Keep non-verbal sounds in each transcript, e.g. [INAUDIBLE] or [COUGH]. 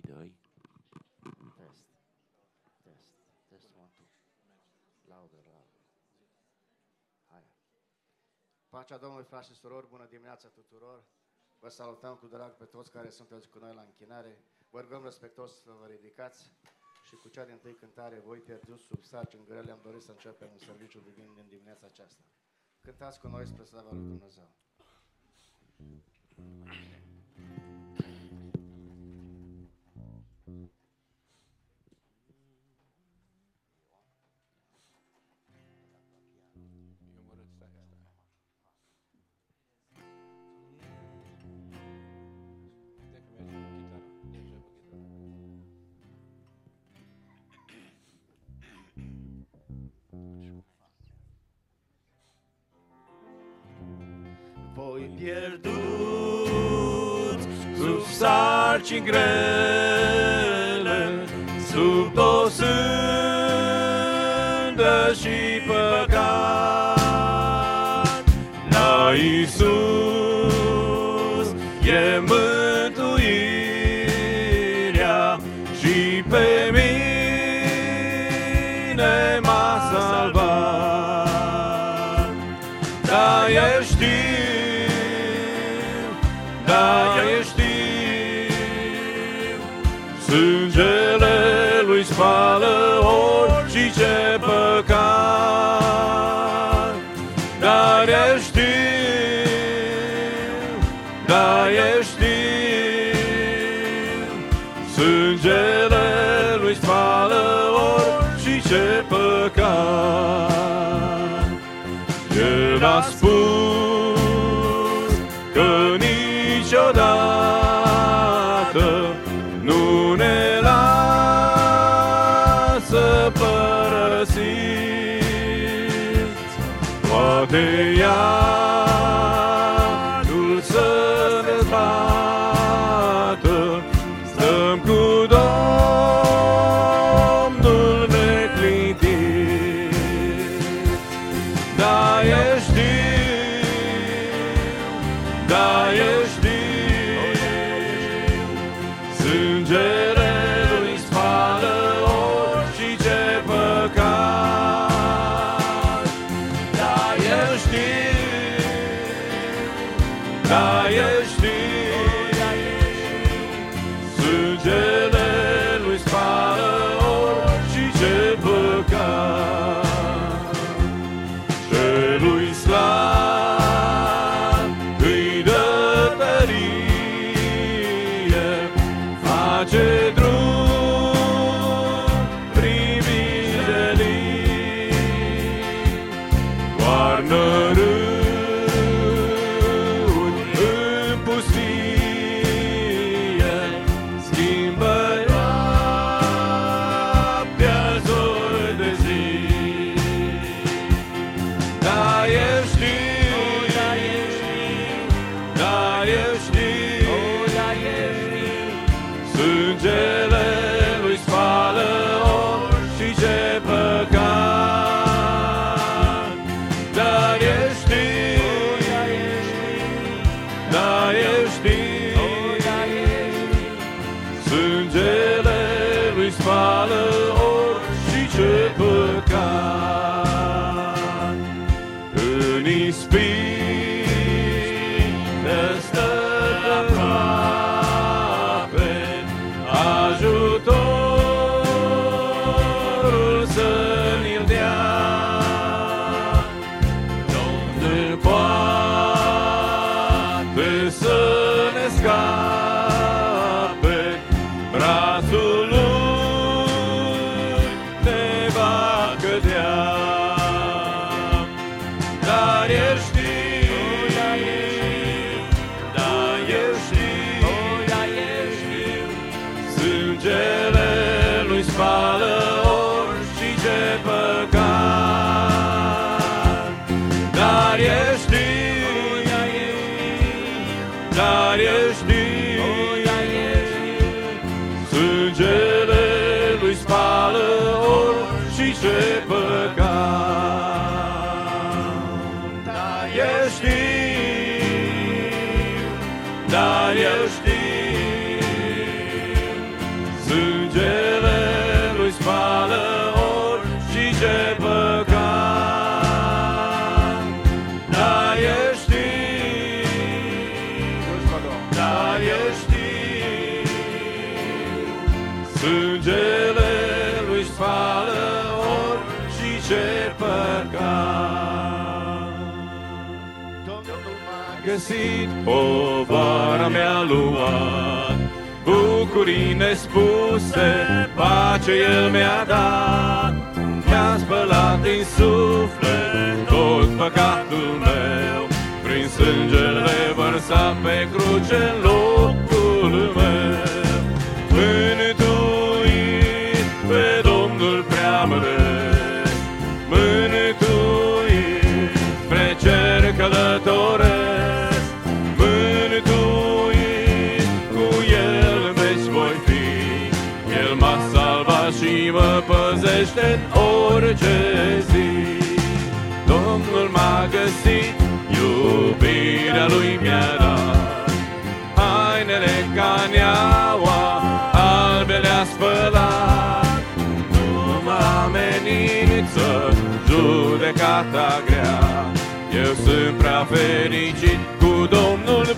ei doi. Test. Test. Test 1, 2. Louder, louder. Hai. Pacea Domnului, frați și surori, bună dimineața tuturor. Vă salutăm cu drag pe toți care sunteți cu noi la închinare. Vă rugăm respectos să vă ridicați și cu cea din tâi cântare, voi pierduți sub sarci în grele, am dorit să începem un serviciu divin din dimineața aceasta. Cântați cu noi spre slava lui Dumnezeu. Thank you. M-a Găsit povara mea luat, bucurii nespuse, pace El mi-a dat. Mi-a spălat din suflet tot păcatul meu, prin sângele vărsat pe cruce în locul păzește în orice zi. Domnul m-a găsit, iubirea Lui mi-a dat. Hainele ca neaua, albe le-a spălat. Nu mă amenință judecata grea. Eu sunt prea fericit cu Domnul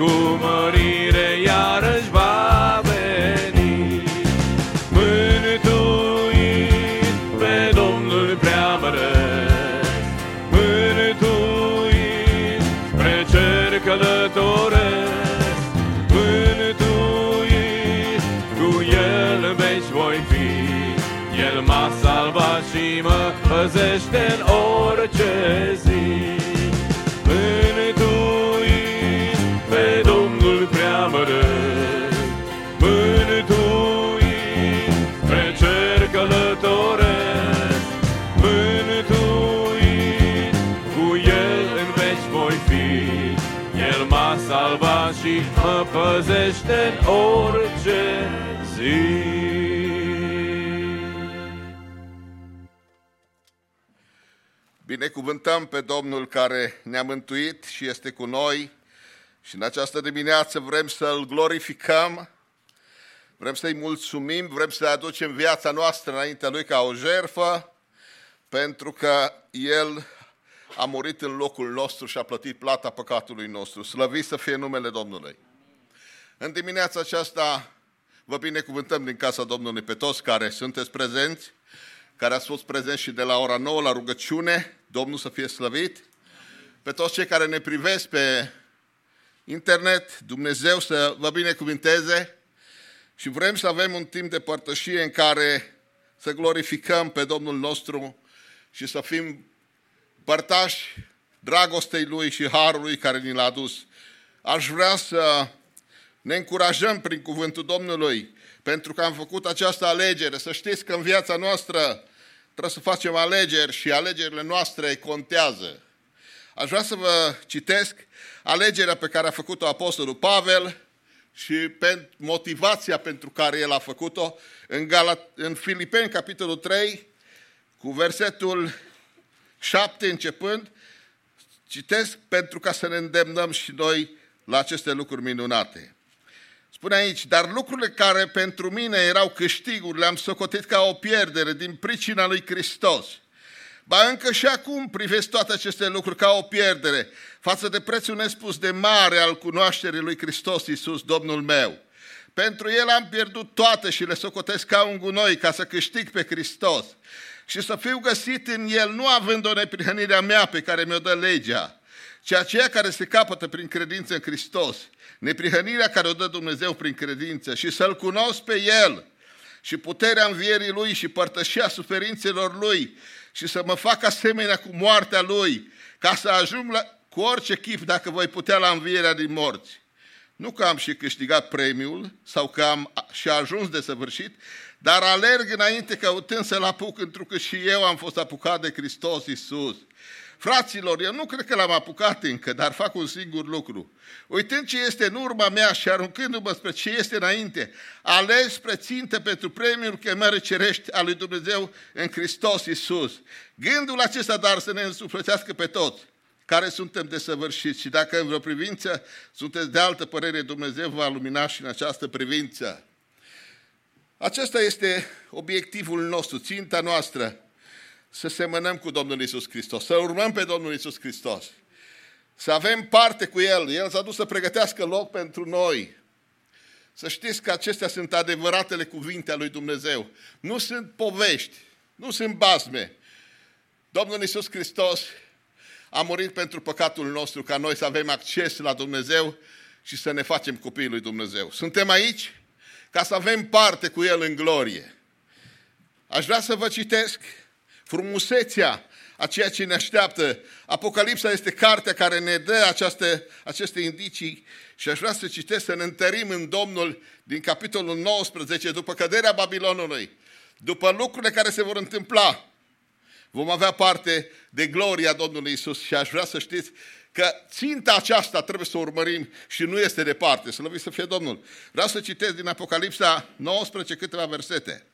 Domnul orice zi. Binecuvântăm pe Domnul care ne-a mântuit și este cu noi și în această dimineață vrem să-L glorificăm, vrem să-i mulțumim, vrem să aducem viața noastră înaintea Lui ca o jerfă, pentru că El a murit în locul nostru și a plătit plata păcatului nostru. Slăvit să fie numele Domnului! În dimineața aceasta vă binecuvântăm din casa Domnului pe toți care sunteți prezenți, care ați fost prezenți și de la ora 9 la rugăciune, Domnul să fie slăvit, pe toți cei care ne privesc pe internet, Dumnezeu să vă binecuvinteze și vrem să avem un timp de părtășie în care să glorificăm pe Domnul nostru și să fim părtași dragostei Lui și harului care ni l-a adus. Aș vrea să ne încurajăm prin cuvântul Domnului, pentru că am făcut această alegere. Să știți că în viața noastră trebuie să facem alegeri și alegerile noastre contează. Aș vrea să vă citesc alegerea pe care a făcut-o Apostolul Pavel și pe motivația pentru care el a făcut-o în, Galat- în Filipeni, capitolul 3, cu versetul 7 începând, citesc pentru ca să ne îndemnăm și noi la aceste lucruri minunate. Spune aici, dar lucrurile care pentru mine erau câștiguri le-am socotit ca o pierdere din pricina lui Hristos. Ba încă și acum privesc toate aceste lucruri ca o pierdere față de prețul nespus de mare al cunoașterii lui Hristos Iisus, Domnul meu. Pentru El am pierdut toate și le socotesc ca un gunoi ca să câștig pe Hristos și să fiu găsit în El, nu având o neprihănire a mea pe care mi-o dă legea, ci aceea care se capătă prin credință în Hristos, neprihănirea care o dă Dumnezeu prin credință și să-L cunosc pe El și puterea învierii Lui și părtășia suferințelor Lui și să mă fac asemenea cu moartea Lui, ca să ajung la, cu orice chip, dacă voi putea, la învierea din morți. Nu că am și câștigat premiul sau că am și ajuns de săvârșit, dar alerg înainte căutând să-L apuc, pentru că și eu am fost apucat de Hristos Iisus. Fraților, eu nu cred că l-am apucat încă, dar fac un singur lucru. Uitând ce este în urma mea și aruncându-mă spre ce este înainte, aleg spre țintă pentru premiul chemării cerești al lui Dumnezeu în Hristos Iisus. Gândul acesta, dar, să ne însuflețească pe toți care suntem desăvârșiți și dacă în vreo privință sunteți de altă părere, Dumnezeu va lumina și în această privință. Acesta este obiectivul nostru, ținta noastră, să semănăm cu Domnul Isus Hristos, să urmăm pe Domnul Isus Hristos, să avem parte cu El. El s-a dus să pregătească loc pentru noi. Să știți că acestea sunt adevăratele cuvinte ale lui Dumnezeu. Nu sunt povești, nu sunt basme. Domnul Isus Hristos a murit pentru păcatul nostru, ca noi să avem acces la Dumnezeu și să ne facem copiii lui Dumnezeu. Suntem aici ca să avem parte cu El în glorie. Aș vrea să vă citesc frumusețea a ceea ce ne așteaptă. Apocalipsa este cartea care ne dă această, aceste indicii și aș vrea să citesc, să ne întărim în Domnul din capitolul 19, după căderea Babilonului, după lucrurile care se vor întâmpla, vom avea parte de gloria Domnului Isus și aș vrea să știți că ținta aceasta trebuie să o urmărim și nu este departe. Să lăviți să fie Domnul. Vreau să citesc din Apocalipsa 19 câteva versete.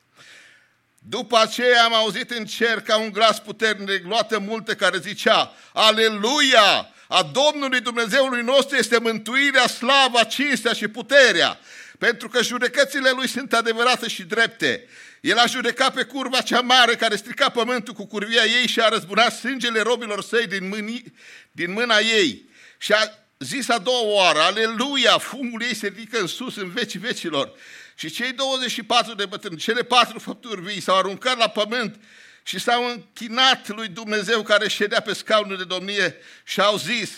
După aceea am auzit în cer ca un glas puternic, luată multe, care zicea, Aleluia! A Domnului Dumnezeului nostru este mântuirea, slava, cinstea și puterea, pentru că judecățile Lui sunt adevărate și drepte. El a judecat pe curva cea mare care strica pământul cu curvia ei și a răzbunat sângele robilor săi din, mâni, din mâna ei. Și a zis a doua oară, aleluia, fumul ei se ridică în sus în vecii vecilor. Și cei 24 de bătrâni, cele patru făpturi vii, s-au aruncat la pământ și s-au închinat lui Dumnezeu care ședea pe scaunul de domnie și au zis,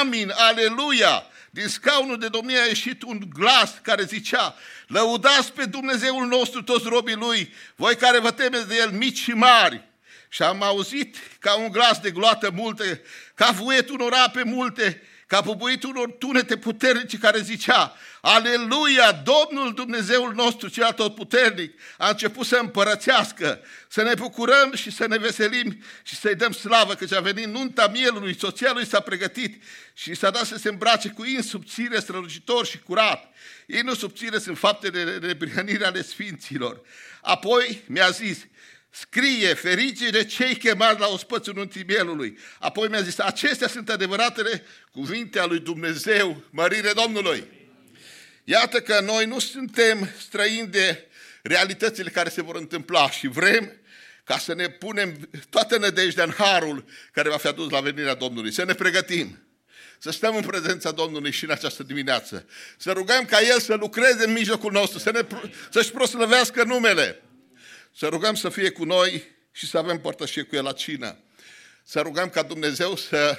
amin, aleluia! Din scaunul de domnie a ieșit un glas care zicea, lăudați pe Dumnezeul nostru toți robii lui, voi care vă temeți de el, mici și mari. Și am auzit ca un glas de gloată multe, ca vuietul unor ape multe, ca bubuitul unor tunete puternice care zicea, Aleluia, Domnul Dumnezeul nostru cel puternic a început să împărățească, să ne bucurăm și să ne veselim și să-i dăm slavă, căci a venit nunta mielului, soția lui s-a pregătit și s-a dat să se îmbrace cu in subțire, strălucitor și curat. Ei nu subțire sunt fapte de neprihănire ale sfinților. Apoi mi-a zis, scrie, ferice de cei chemați la ospățul nunții mielului. Apoi mi-a zis, acestea sunt adevăratele cuvinte ale lui Dumnezeu, mărire Domnului. Iată că noi nu suntem străini de realitățile care se vor întâmpla și vrem ca să ne punem toată nădejdea în harul care va fi adus la venirea Domnului. Să ne pregătim, să stăm în prezența Domnului și în această dimineață. Să rugăm ca El să lucreze în mijlocul nostru, să ne, să-și proslăvească numele. Să rugăm să fie cu noi și să avem părtășie cu El la cină. Să rugăm ca Dumnezeu să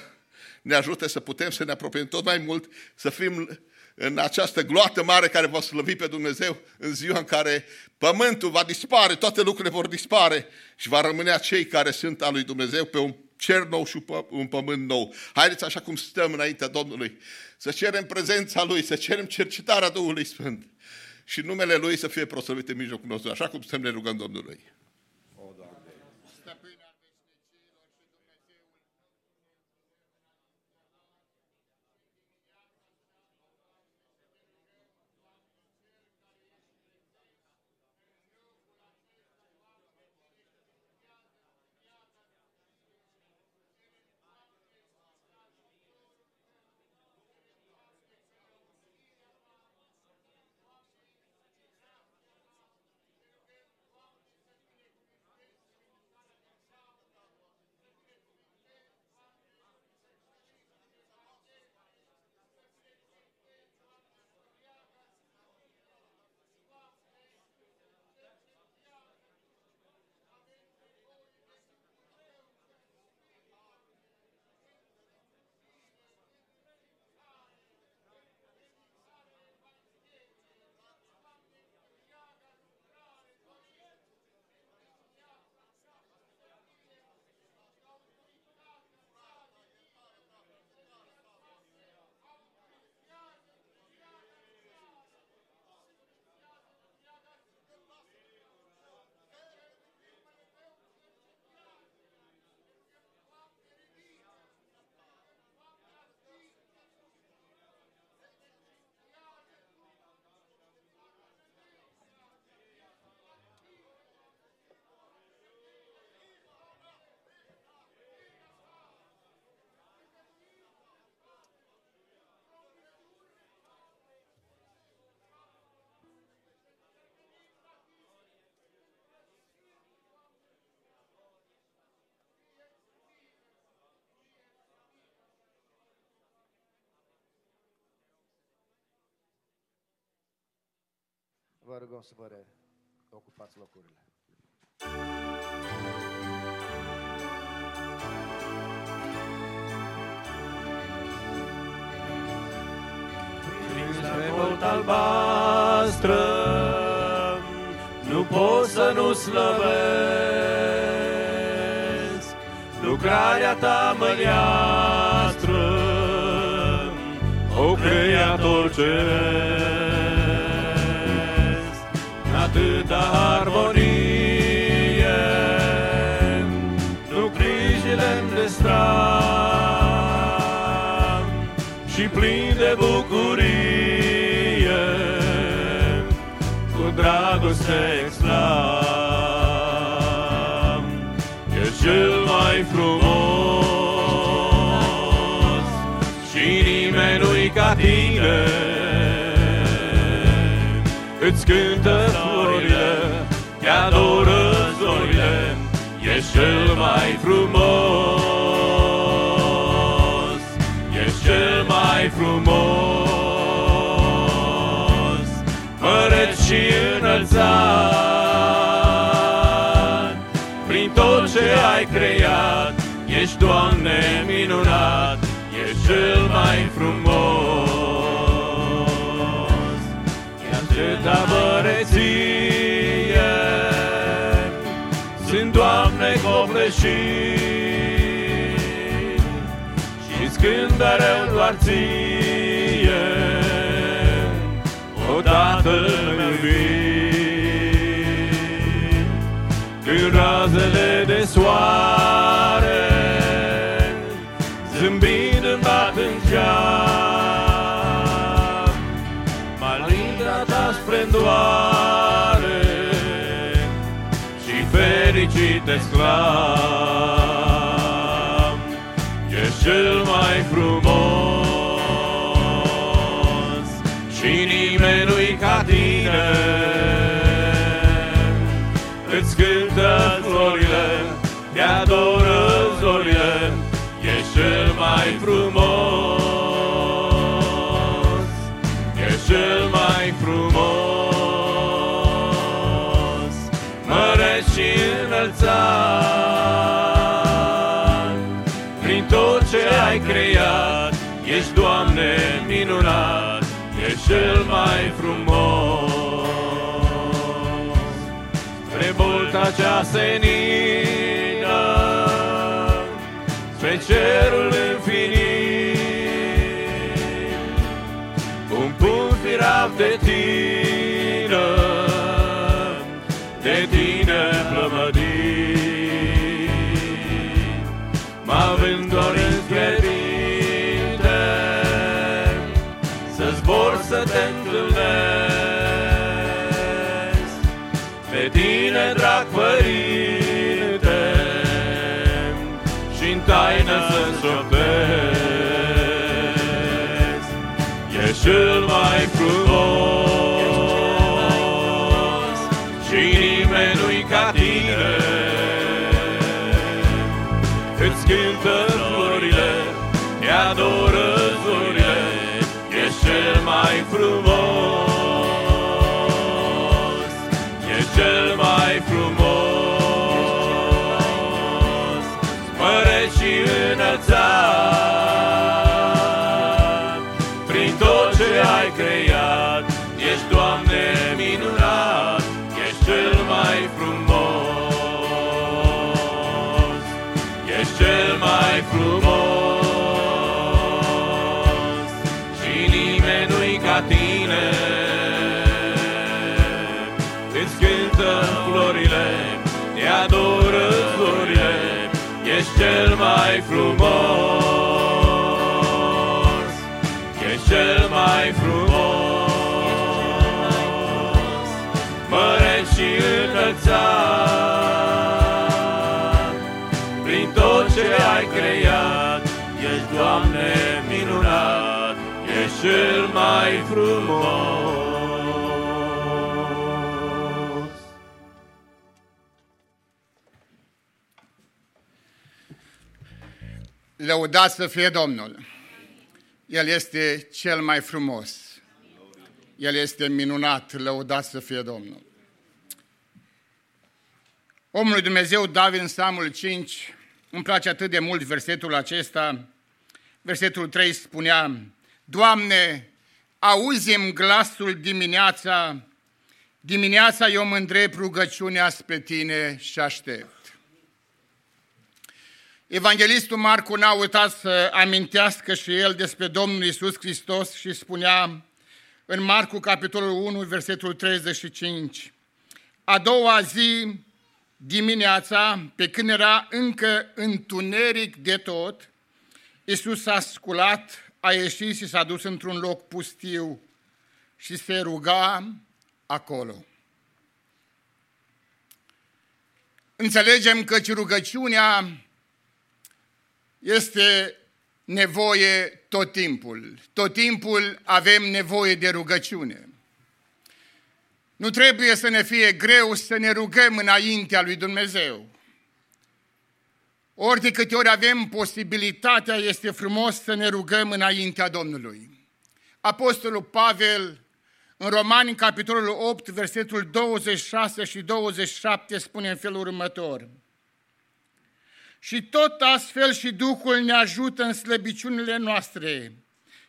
ne ajute să putem să ne apropiem tot mai mult, să fim în această gloată mare care va slăvi pe Dumnezeu în ziua în care pământul va dispare, toate lucrurile vor dispare și va rămâne cei care sunt al lui Dumnezeu pe un cer nou și un pământ nou. Haideți așa cum stăm înaintea Domnului, să cerem prezența Lui, să cerem cercetarea Duhului Sfânt și numele Lui să fie proslăvit în mijlocul nostru, așa cum stăm ne rugăm Domnului. Vă rugăm să vă re- ocupați locurile. Spre mult albastră, nu pot să nu slăvesc lucrarea ta măreastră, o creator ceresc. Atâta armonie, nu grijile de stram și plin de bucurie, cu dragoste exclam, e cel mai frumos și nimeni nu-i ca tine. Îți cântă florile, te adoră zorile, ești cel mai frumos, ești cel mai frumos, măreț și înălțat, prin tot ce ai creat, ești, Doamne, minunat, ești cel mai frumos. Copleșit, și-ți cânt mereu doar ție, odată în vin. Când razele de soare, zâmbind îmi bat în ceam, și fericit exclam, ești cel mai frumos și nimeni nu-i ca tine. Îți cântă florile, te adoră zorile, ești cel mai frumos, Doamne, minunat, ești cel mai frumos. Spre bolta cea senină, spre cerul infinit, un punct firav de tine, Ești cel ești cel mai frumos, ești cel mai frumos, măreț și înălțat, prin tot ce ai creat, ești, Doamne, minunat, ești cel mai frumos. Lăudați să fie Domnul! El este cel mai frumos. El este minunat, lăudat să fie Domnul. Omul lui Dumnezeu, David, în Psalmul 5, îmi place atât de mult versetul acesta. Versetul 3 spunea, Doamne, auzim glasul dimineața, dimineața eu mă îndrept rugăciunea spre Tine și aștept. Evanghelistul Marcu n-a uitat să amintească și el despre Domnul Isus Hristos și spunea în Marcu, capitolul 1, versetul 35, a doua zi, dimineața, pe când era încă întuneric de tot, Isus s-a sculat, a ieșit și s-a dus într-un loc pustiu și se ruga acolo. Înțelegem că rugăciunea este nevoie tot timpul. Tot timpul avem nevoie de rugăciune. Nu trebuie să ne fie greu să ne rugăm înaintea lui Dumnezeu. Ori de câte ori avem posibilitatea, este frumos să ne rugăm înaintea Domnului. Apostolul Pavel, în Romani, în capitolul 8, versetul 26 și 27, spune în felul următor – și tot astfel și Duhul ne ajută în slăbiciunile noastre,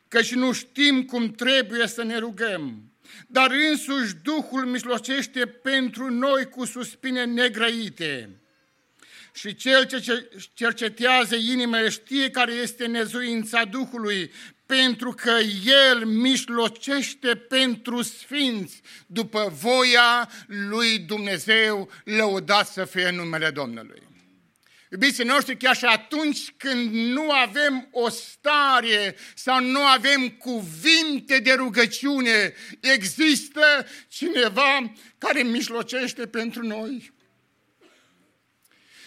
căci nu știm cum trebuie să ne rugăm. Dar însuși Duhul mijlocește pentru noi cu suspine negrăite. Și cel ce cercetează inimile știe care este nezuința Duhului, pentru că El mijlocește pentru sfinți, după voia lui Dumnezeu, lăudat să fie numele Domnului. Iubiții noștri, chiar și atunci când nu avem o stare sau nu avem cuvinte de rugăciune, există cineva care mijlocește pentru noi.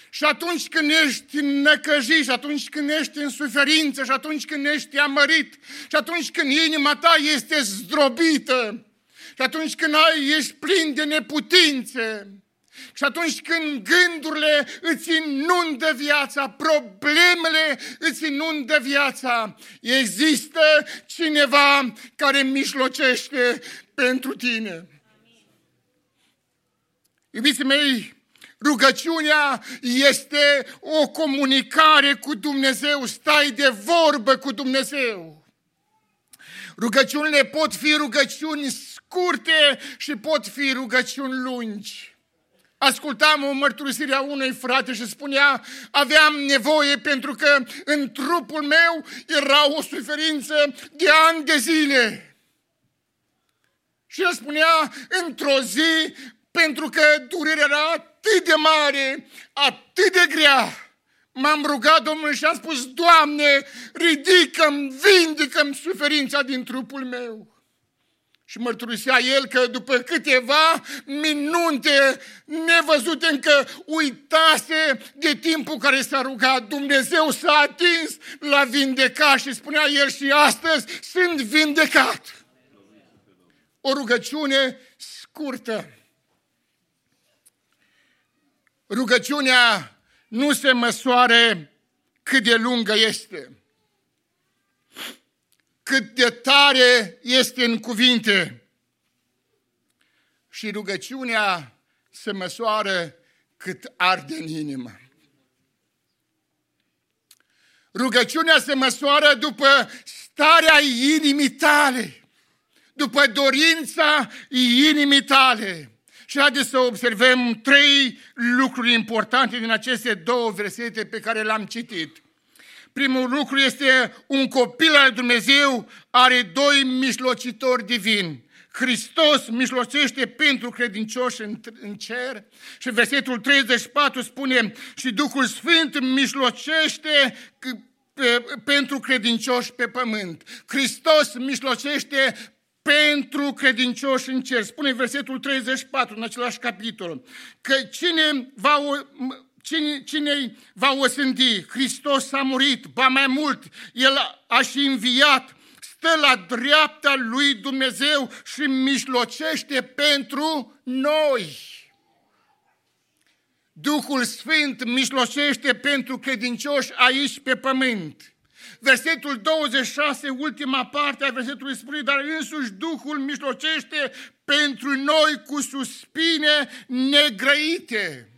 Și atunci când ești năcăjit, și atunci când ești în suferință, și atunci când ești amărit, și atunci când inima ta este zdrobită, și atunci când ai, ești plin de neputințe, și atunci când gândurile îți inundă viața, problemele îți inundă viața, există cineva care mijlocește pentru tine. Iubiții mei, Rugăciunea este o comunicare cu Dumnezeu, stai de vorbă cu Dumnezeu. Rugăciunile pot fi rugăciuni scurte și pot fi rugăciuni lungi. Ascultam o mărturisire a unui frate și spunea, aveam nevoie pentru că în trupul meu era o suferință de ani de zile. Și el spunea, într-o zi, pentru că durerea era atât de mare, atât de grea, m-am rugat Domnului și am spus, Doamne, ridică-mi, vindică-mi suferința din trupul meu. Și mărturisea el că după câteva minute nevăzute încă uitase de timpul care s-a rugat. Dumnezeu s-a atins la vindecat și spunea el și astăzi sunt vindecat. O rugăciune scurtă. Rugăciunea nu se măsoare cât de lungă este cât de tare este în cuvinte. Și rugăciunea se măsoară cât arde în inimă. Rugăciunea se măsoară după starea inimii tale, după dorința inimii tale. Și haideți să observăm trei lucruri importante din aceste două versete pe care le-am citit. Primul lucru este un copil al Dumnezeu are doi mijlocitori divini. Hristos mijlocește pentru credincioși în, în cer și versetul 34 spune și Duhul Sfânt mijlocește pe, pentru credincioși pe pământ. Hristos mijlocește pentru credincioși în cer. Spune versetul 34 în același capitol că cine va Cine, cine va osândi? Hristos a murit, ba mai mult, El a și înviat, stă la dreapta lui Dumnezeu și mijlocește pentru noi. Duhul Sfânt mijlocește pentru credincioși aici pe pământ. Versetul 26, ultima parte a versetului spune, dar însuși Duhul mijlocește pentru noi cu suspine negrăite.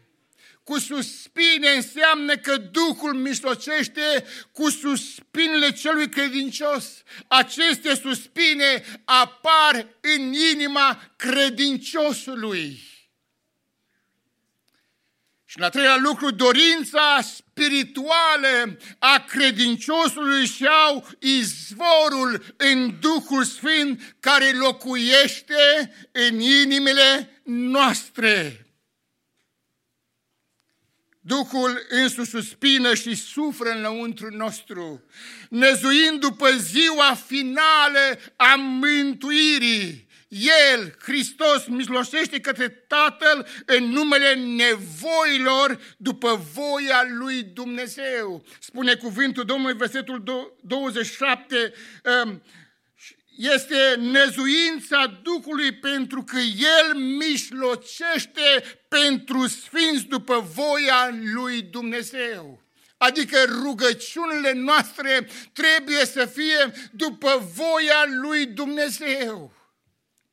Cu suspine înseamnă că Duhul mijlocește cu suspinele celui credincios. Aceste suspine apar în inima credinciosului. Și la treilea lucru, dorința spirituală a credinciosului și au izvorul în Duhul Sfânt care locuiește în inimile noastre. Duhul însuși suspină și sufră înăuntru nostru, năzuind după ziua finală a mântuirii. El, Hristos, mijloșește către Tatăl în numele nevoilor după voia lui Dumnezeu. Spune cuvântul Domnului, versetul 27, este nezuința Duhului pentru că El mișlocește pentru sfinți după voia lui Dumnezeu. Adică rugăciunile noastre trebuie să fie după voia lui Dumnezeu.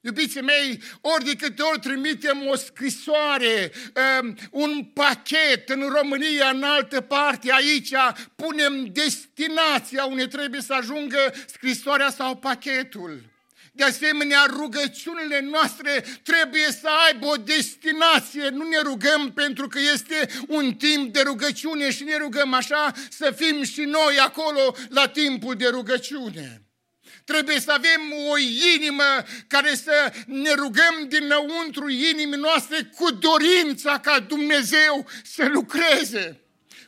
Iubiții mei, ori de câte ori trimitem o scrisoare, um, un pachet în România, în altă parte, aici, punem destinația unde trebuie să ajungă scrisoarea sau pachetul. De asemenea, rugăciunile noastre trebuie să aibă o destinație. Nu ne rugăm pentru că este un timp de rugăciune și ne rugăm așa să fim și noi acolo la timpul de rugăciune. Trebuie să avem o inimă care să ne rugăm dinăuntru inimii noastre cu dorința ca Dumnezeu să lucreze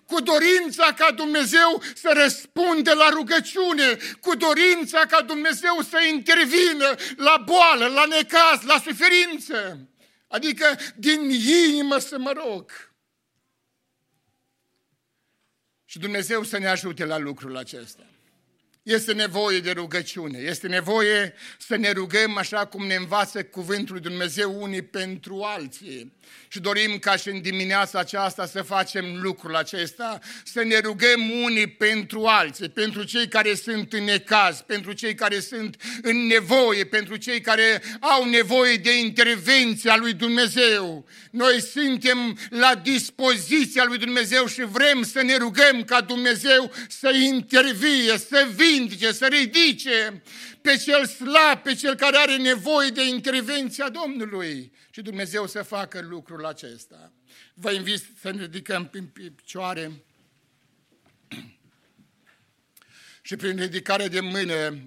cu dorința ca Dumnezeu să răspunde la rugăciune, cu dorința ca Dumnezeu să intervină la boală, la necaz, la suferință. Adică din inimă să mă rog. Și Dumnezeu să ne ajute la lucrul acesta. Este nevoie de rugăciune, este nevoie să ne rugăm așa cum ne învață cuvântul lui Dumnezeu unii pentru alții. Și dorim ca și în dimineața aceasta să facem lucrul acesta, să ne rugăm unii pentru alții, pentru cei care sunt în necaz, pentru cei care sunt în nevoie, pentru cei care au nevoie de intervenția lui Dumnezeu. Noi suntem la dispoziția lui Dumnezeu și vrem să ne rugăm ca Dumnezeu să intervie, să vindece, să ridice pe cel slab, pe cel care are nevoie de intervenția Domnului și Dumnezeu să facă lucrul acesta. Vă invit să ne ridicăm prin picioare [CLEARS THROAT] și prin ridicare de mână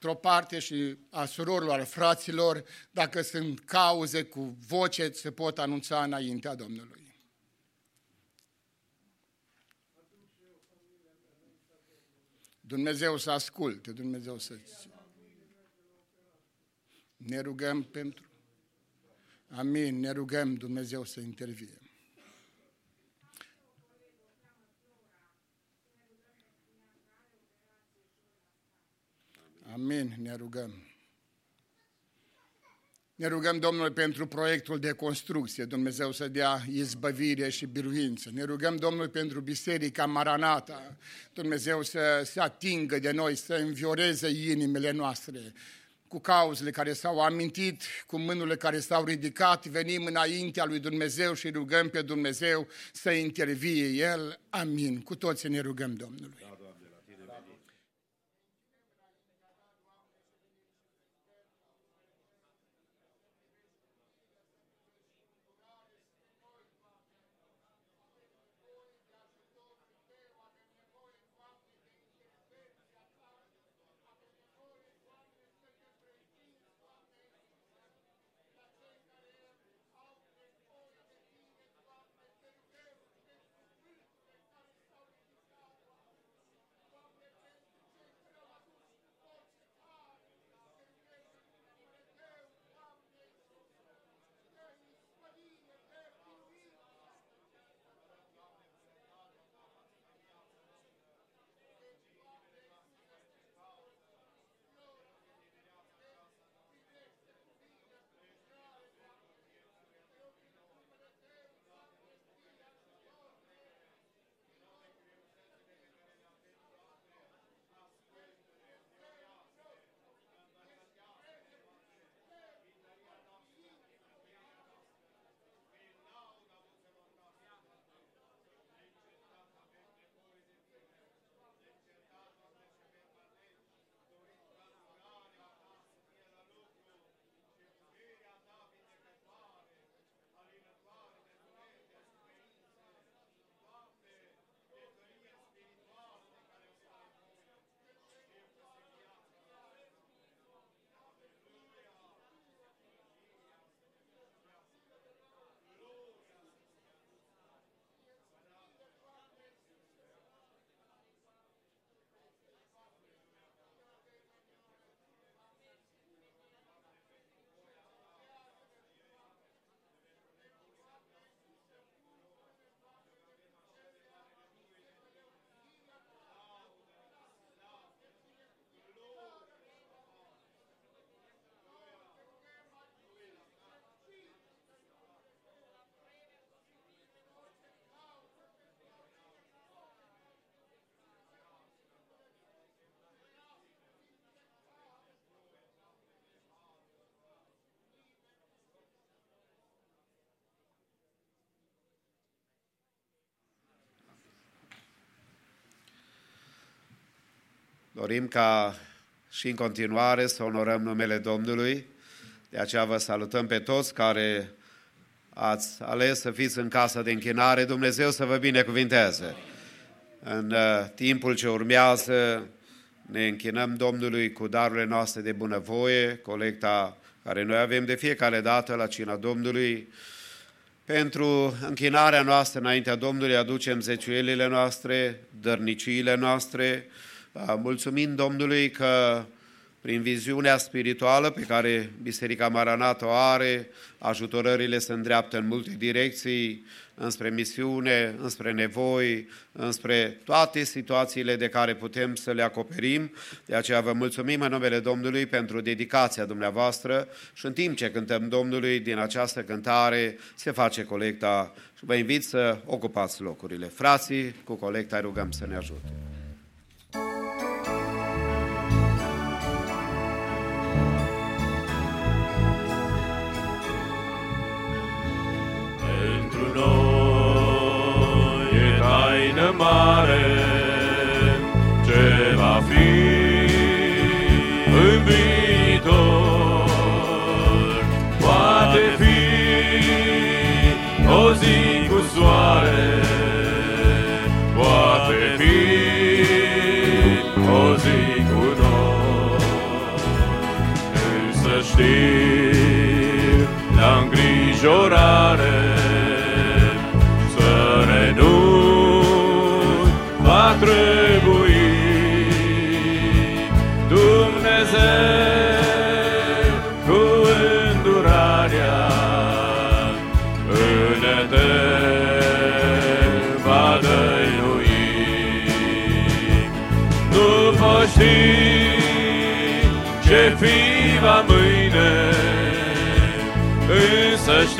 dintr-o parte și a surorilor, a fraților, dacă sunt cauze cu voce, se pot anunța înaintea Domnului. Dumnezeu să asculte, Dumnezeu să... Ne rugăm pentru Amin. Ne rugăm Dumnezeu să intervie. Amin. Ne rugăm. Ne rugăm Domnului pentru proiectul de construcție, Dumnezeu să dea izbăvire și biruință. Ne rugăm Domnului pentru Biserica Maranata, Dumnezeu să se atingă de noi, să învioreze inimile noastre cu cauzele care s-au amintit, cu mânurile care s-au ridicat, venim înaintea lui Dumnezeu și rugăm pe Dumnezeu să intervie El. Amin. Cu toții ne rugăm Domnului. Dorim ca și în continuare să onorăm numele Domnului, de aceea vă salutăm pe toți care ați ales să fiți în casa de închinare. Dumnezeu să vă binecuvinteze. În uh, timpul ce urmează ne închinăm Domnului cu darurile noastre de bunăvoie, colecta care noi avem de fiecare dată la cina Domnului. Pentru închinarea noastră înaintea Domnului aducem zeciuielile noastre, dărniciile noastre, mulțumind Domnului că prin viziunea spirituală pe care Biserica Maranată o are, ajutorările se îndreaptă în multe direcții, înspre misiune, înspre nevoi, înspre toate situațiile de care putem să le acoperim. De aceea vă mulțumim în numele Domnului pentru dedicația dumneavoastră și în timp ce cântăm Domnului din această cântare se face colecta și vă invit să ocupați locurile. Frații, cu colecta rugăm să ne ajute. Mare ce va fi în viitor. Poate fi o zi cu soare, poate fi o zi cu noi. Însă știi la îngrijorare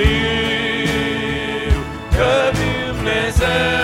însă știu că Dumnezeu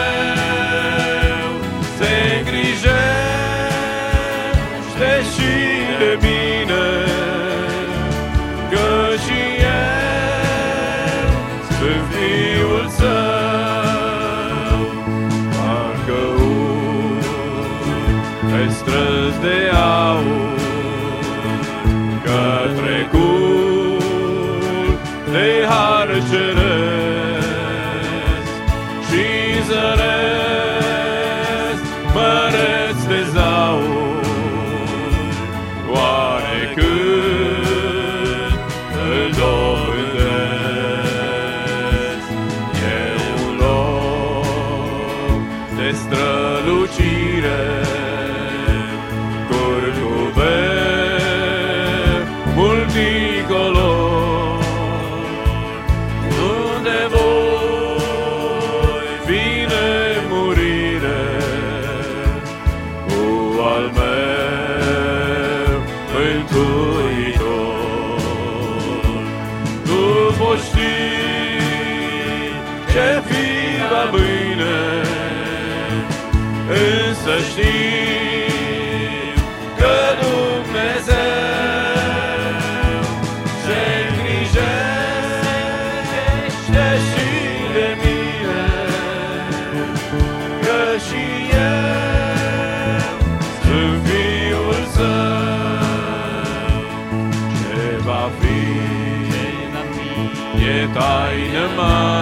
știm că Dumnezeu se îngrijește și de mine, că și eu sunt fiul său. Ce va fi, e taină mare,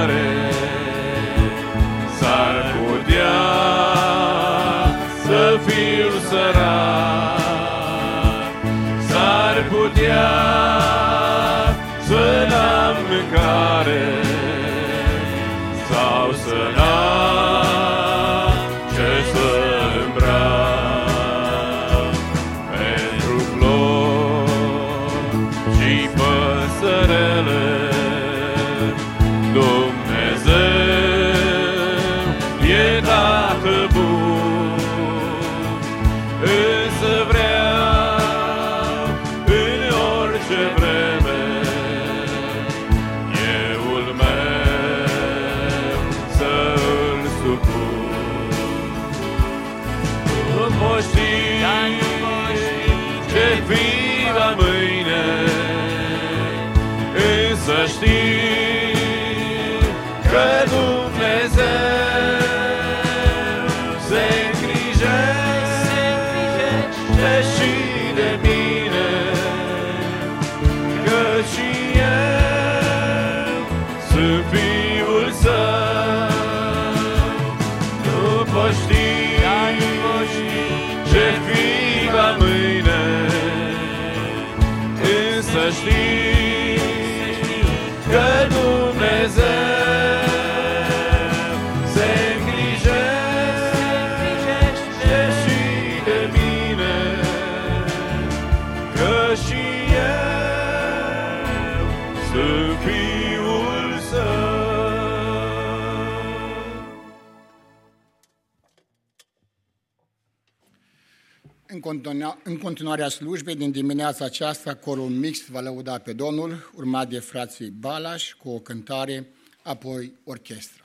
În, continua, în continuarea slujbei din dimineața aceasta, corul mixt va lăuda pe Domnul, urmat de frații Balaș cu o cântare, apoi orchestră.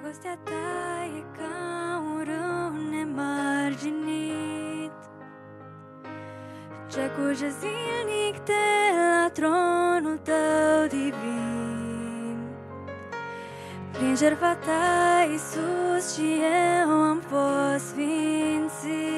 Dragostea ta e ca un râu nemarginit. Ce curge zilnic de la tronul tău divin. Prin jertfa ta, Iisus, și eu am fost sfințit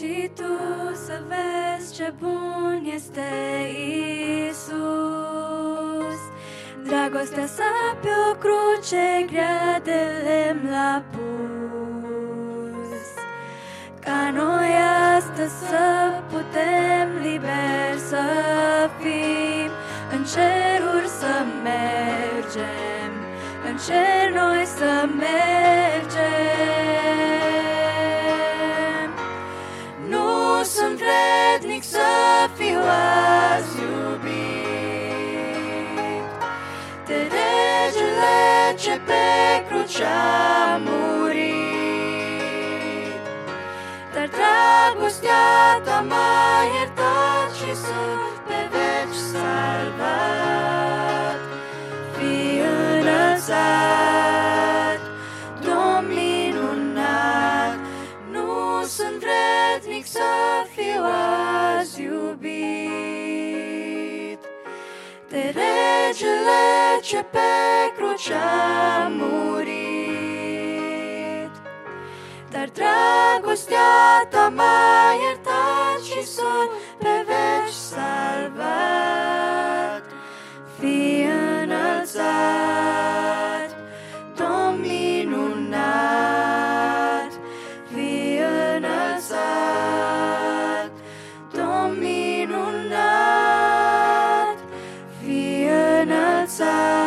și tu să vezi ce bun este Isus. Dragostea sa pe o cruce grea de lemn l-a pus. Ca noi astăzi să putem liber să fim, în ceruri să mergem, în cer noi să mergem. Fiu azi iubit De regele ce pe cruce a murit. Dar dragostea ta m-a iertat și sunt pe veci salvat. Fii înălțat, regele ce pe cruce a murit. Dar dragostea ta m-a iertat și sunt pe veci salvat. Fii înălțat, înălțat,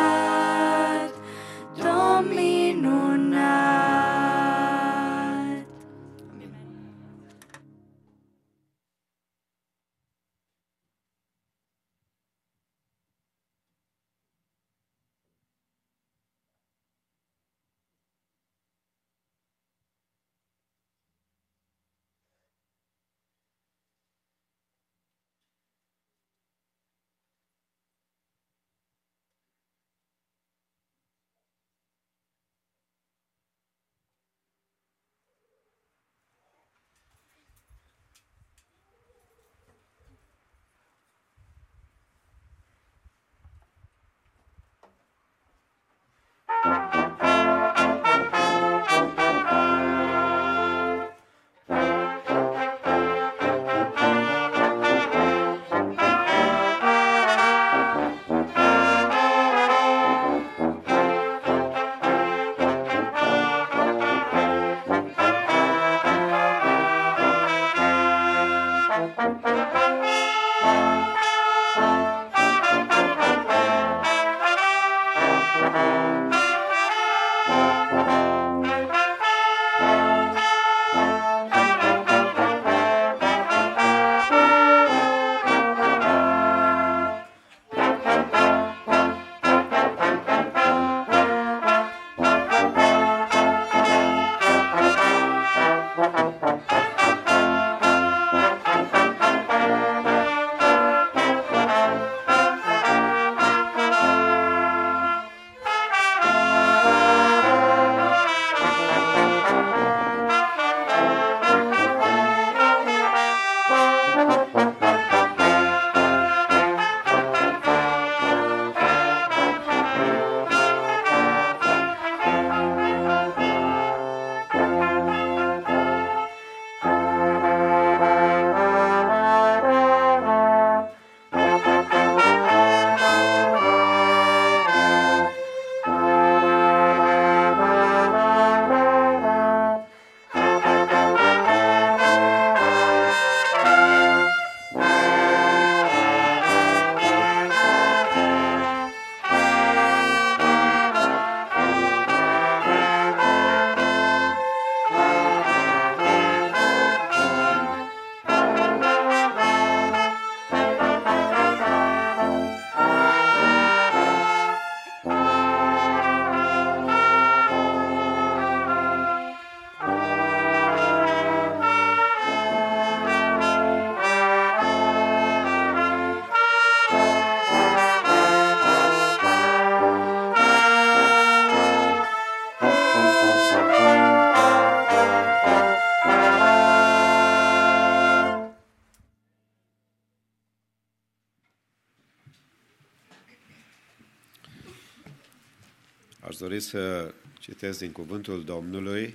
dori să citesc din cuvântul Domnului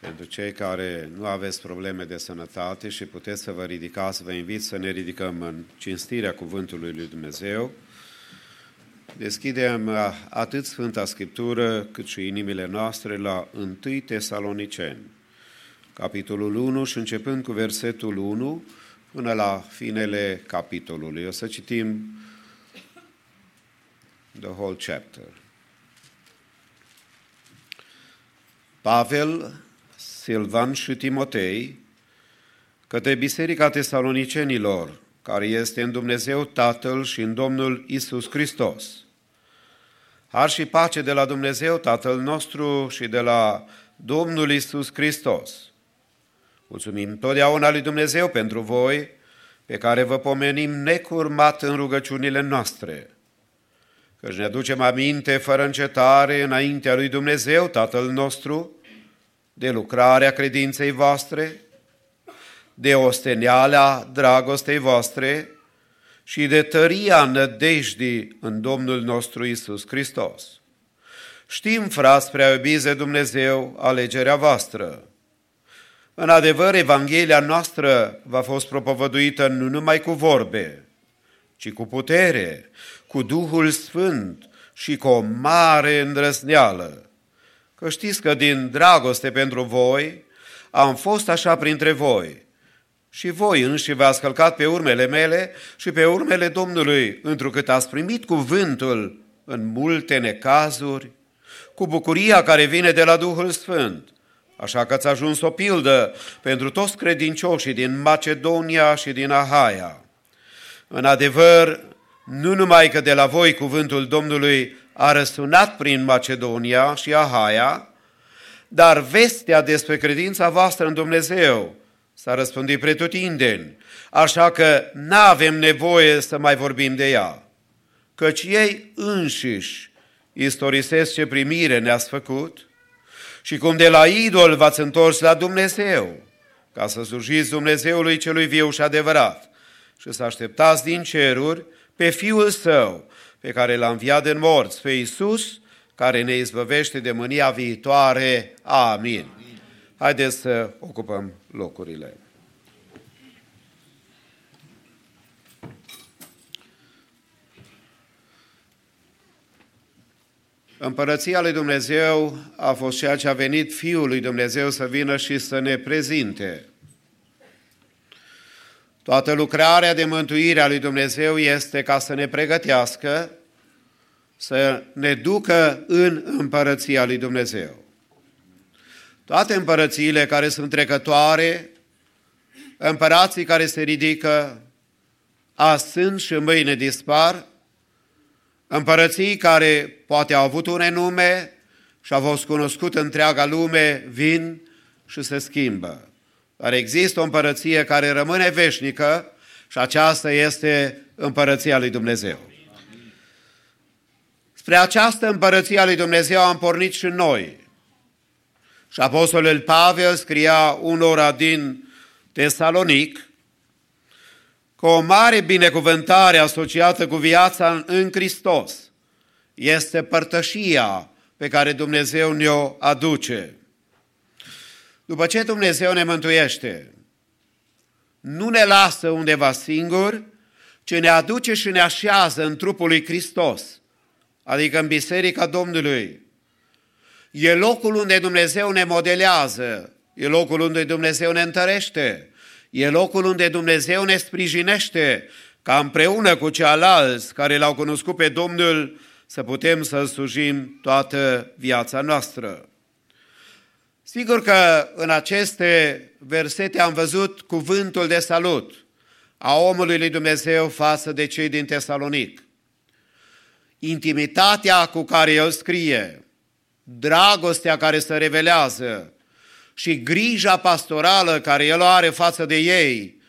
pentru cei care nu aveți probleme de sănătate și puteți să vă ridicați, vă invit să ne ridicăm în cinstirea cuvântului lui Dumnezeu. Deschidem atât Sfânta Scriptură cât și inimile noastre la 1 Tesaloniceni, capitolul 1 și începând cu versetul 1 până la finele capitolului. O să citim the whole chapter. Pavel, Silvan și Timotei, către Biserica Tesalonicenilor, care este în Dumnezeu Tatăl și în Domnul Isus Hristos. Har și pace de la Dumnezeu Tatăl nostru și de la Domnul Isus Hristos. Mulțumim totdeauna lui Dumnezeu pentru voi, pe care vă pomenim necurmat în rugăciunile noastre, căci ne aducem aminte fără încetare înaintea lui Dumnezeu, Tatăl nostru, de lucrarea credinței voastre, de osteneala dragostei voastre și de tăria nădejdii în Domnul nostru Isus Hristos. Știm, frați prea iubiți de Dumnezeu, alegerea voastră. În adevăr, Evanghelia noastră va fost propovăduită nu numai cu vorbe, ci cu putere, cu Duhul Sfânt și cu o mare îndrăzneală. Că știți că din dragoste pentru voi am fost așa printre voi. Și voi înși v-ați călcat pe urmele mele și pe urmele Domnului, întrucât ați primit cuvântul în multe necazuri, cu bucuria care vine de la Duhul Sfânt. Așa că ați ajuns o pildă pentru toți credincioșii din Macedonia și din Ahaia. În adevăr, nu numai că de la voi cuvântul Domnului a răsunat prin Macedonia și Ahaia, dar vestea despre credința voastră în Dumnezeu s-a răspândit pretutindeni, așa că nu avem nevoie să mai vorbim de ea, căci ei înșiși istorisesc ce primire ne-ați făcut și cum de la idol v-ați întors la Dumnezeu, ca să slujiți Dumnezeului celui viu și adevărat și să așteptați din ceruri pe Fiul Său, pe care l-a înviat din morți, pe Iisus, care ne izbăvește de mânia viitoare. Amin. Haideți să ocupăm locurile. Împărăția lui Dumnezeu a fost ceea ce a venit Fiul lui Dumnezeu să vină și să ne prezinte. Toată lucrarea de mântuire a lui Dumnezeu este ca să ne pregătească, să ne ducă în împărăția lui Dumnezeu. Toate împărățiile care sunt trecătoare, împărații care se ridică, azi sunt și mâine dispar, împărății care poate au avut un renume și au fost cunoscut întreaga lume, vin și se schimbă. Dar există o împărăție care rămâne veșnică și aceasta este împărăția lui Dumnezeu. Spre această împărăție a lui Dumnezeu am pornit și noi. Și Apostolul Pavel scria unora din Tesalonic că o mare binecuvântare asociată cu viața în Hristos este părtășia pe care Dumnezeu ne-o aduce. După ce Dumnezeu ne mântuiește, nu ne lasă undeva singuri, ci ne aduce și ne așează în trupul lui Hristos, adică în Biserica Domnului. E locul unde Dumnezeu ne modelează, e locul unde Dumnezeu ne întărește, e locul unde Dumnezeu ne sprijinește, ca împreună cu ceilalți care l-au cunoscut pe Domnul să putem să slujim toată viața noastră. Sigur că în aceste versete am văzut cuvântul de salut a omului lui Dumnezeu față de cei din Tesalonic. Intimitatea cu care el scrie, dragostea care se revelează și grija pastorală care el o are față de ei,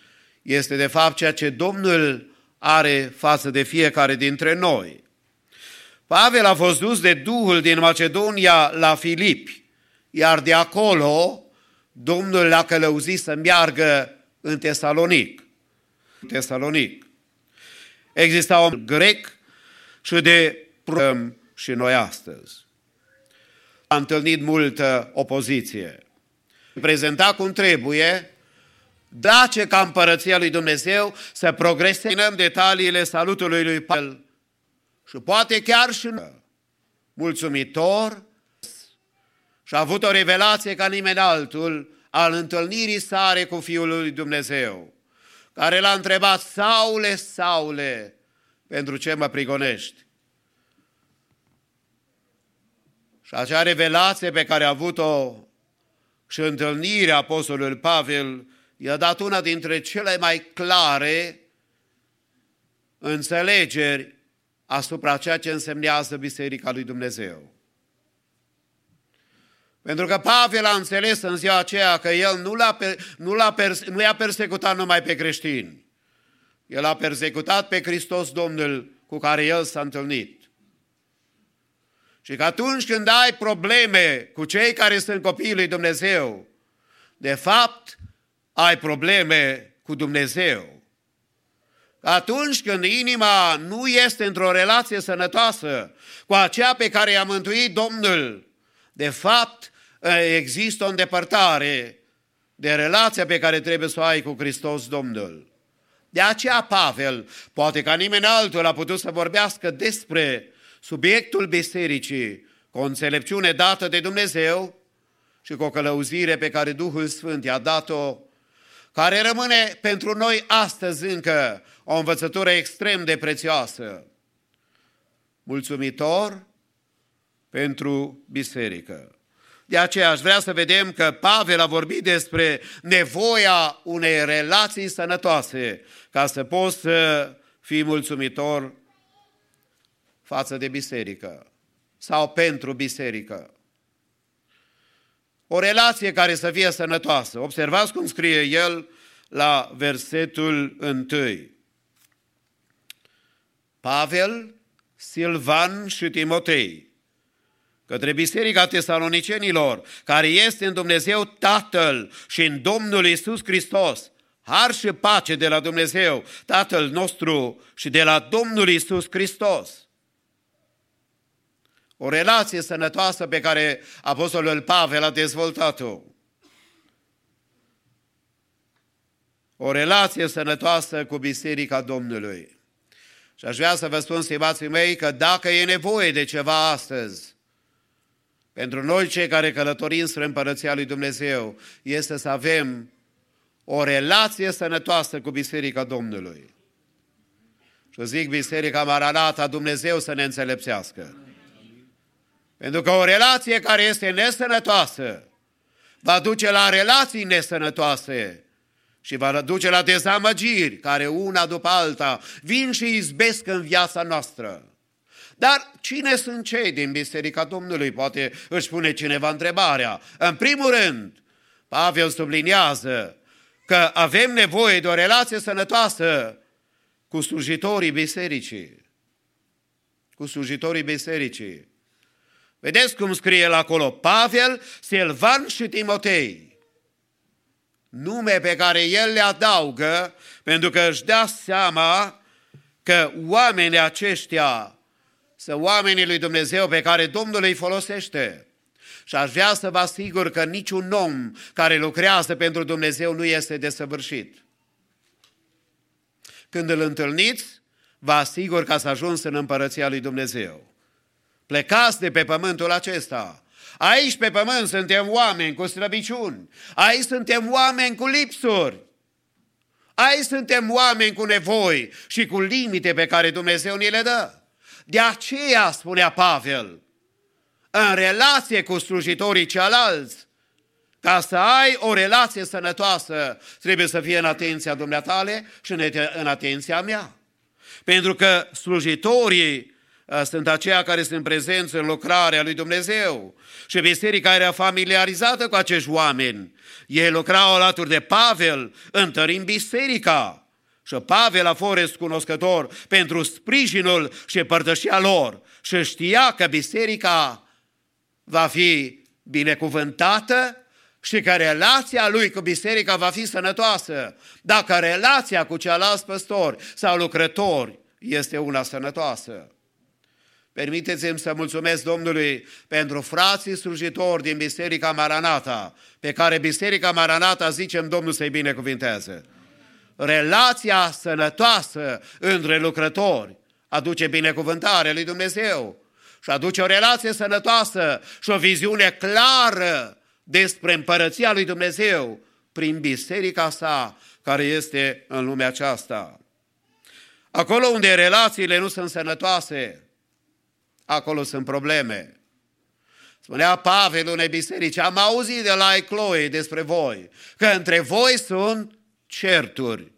este de fapt ceea ce Domnul are față de fiecare dintre noi. Pavel a fost dus de Duhul din Macedonia la Filipi, iar de acolo Domnul l-a călăuzit să meargă în Tesalonic. Tesalonic. Exista un grec și de Prăm și noi astăzi. A întâlnit multă opoziție. Prezenta cum trebuie, dace ca împărăția lui Dumnezeu să progreseze în detaliile salutului lui Pavel și poate chiar și mulțumitor și a avut o revelație ca nimeni altul al întâlnirii sare cu Fiul lui Dumnezeu, care l-a întrebat, Saule, Saule, pentru ce mă prigonești? Și acea revelație pe care a avut-o și întâlnirea Apostolului Pavel i-a dat una dintre cele mai clare înțelegeri asupra ceea ce însemnează Biserica lui Dumnezeu. Pentru că Pavel a înțeles în ziua aceea că el nu, l-a, nu, l-a perse, nu i-a persecutat numai pe creștini. El a persecutat pe Hristos Domnul cu care el s-a întâlnit. Și că atunci când ai probleme cu cei care sunt copiii lui Dumnezeu, de fapt ai probleme cu Dumnezeu. Atunci când inima nu este într-o relație sănătoasă cu aceea pe care i-a mântuit Domnul, de fapt există o îndepărtare de relația pe care trebuie să o ai cu Hristos Domnul. De aceea Pavel, poate ca nimeni altul, a putut să vorbească despre subiectul bisericii cu o înțelepciune dată de Dumnezeu și cu o călăuzire pe care Duhul Sfânt i-a dat-o, care rămâne pentru noi astăzi încă o învățătură extrem de prețioasă. Mulțumitor pentru biserică. De aceea aș vrea să vedem că Pavel a vorbit despre nevoia unei relații sănătoase ca să poți să fii mulțumitor față de biserică sau pentru biserică. O relație care să fie sănătoasă. Observați cum scrie el la versetul 1. Pavel, Silvan și Timotei, către Biserica Tesalonicenilor, care este în Dumnezeu Tatăl și în Domnul Isus Hristos, har și pace de la Dumnezeu, Tatăl nostru și de la Domnul Isus Hristos. O relație sănătoasă pe care Apostolul Pavel a dezvoltat-o. O relație sănătoasă cu Biserica Domnului. Și aș vrea să vă spun, stimații mei, că dacă e nevoie de ceva astăzi, pentru noi cei care călătorim spre Împărăția lui Dumnezeu, este să avem o relație sănătoasă cu Biserica Domnului. Și zic Biserica Maranata, Dumnezeu să ne înțelepțească. Pentru că o relație care este nesănătoasă va duce la relații nesănătoase și va duce la dezamăgiri care una după alta vin și izbesc în viața noastră. Dar cine sunt cei din Biserica Domnului? Poate își pune cineva întrebarea. În primul rând, Pavel subliniază că avem nevoie de o relație sănătoasă cu slujitorii bisericii. Cu slujitorii bisericii. Vedeți cum scrie la acolo? Pavel, Silvan și Timotei. Nume pe care el le adaugă pentru că își dea seama că oamenii aceștia sunt oamenii lui Dumnezeu pe care Domnul îi folosește. Și aș vrea să vă asigur că niciun om care lucrează pentru Dumnezeu nu este desăvârșit. Când îl întâlniți, vă asigur că ați ajuns în împărăția lui Dumnezeu. Plecați de pe pământul acesta. Aici pe pământ suntem oameni cu slăbiciuni. Aici suntem oameni cu lipsuri. Aici suntem oameni cu nevoi și cu limite pe care Dumnezeu ni le dă. De aceea, spunea Pavel, în relație cu slujitorii cealalți, ca să ai o relație sănătoasă, trebuie să fie în atenția dumneatale și în atenția mea. Pentru că slujitorii uh, sunt aceia care sunt prezenți în lucrarea lui Dumnezeu. Și biserica era familiarizată cu acești oameni. Ei lucrau alături de Pavel, întărind biserica. Și Pavel a fost cunoscător pentru sprijinul și părtășia lor și știa că biserica va fi binecuvântată și că relația lui cu biserica va fi sănătoasă. Dacă relația cu ceilalți păstori sau lucrători este una sănătoasă. Permiteți-mi să mulțumesc Domnului pentru frații slujitori din Biserica Maranata, pe care Biserica Maranata, zicem, Domnul să-i binecuvinteze. Relația sănătoasă între lucrători aduce binecuvântare lui Dumnezeu și aduce o relație sănătoasă și o viziune clară despre împărăția lui Dumnezeu prin biserica sa care este în lumea aceasta. Acolo unde relațiile nu sunt sănătoase, acolo sunt probleme. Spunea Pavel unei biserici, am auzit de la Ecloe despre voi, că între voi sunt certuri.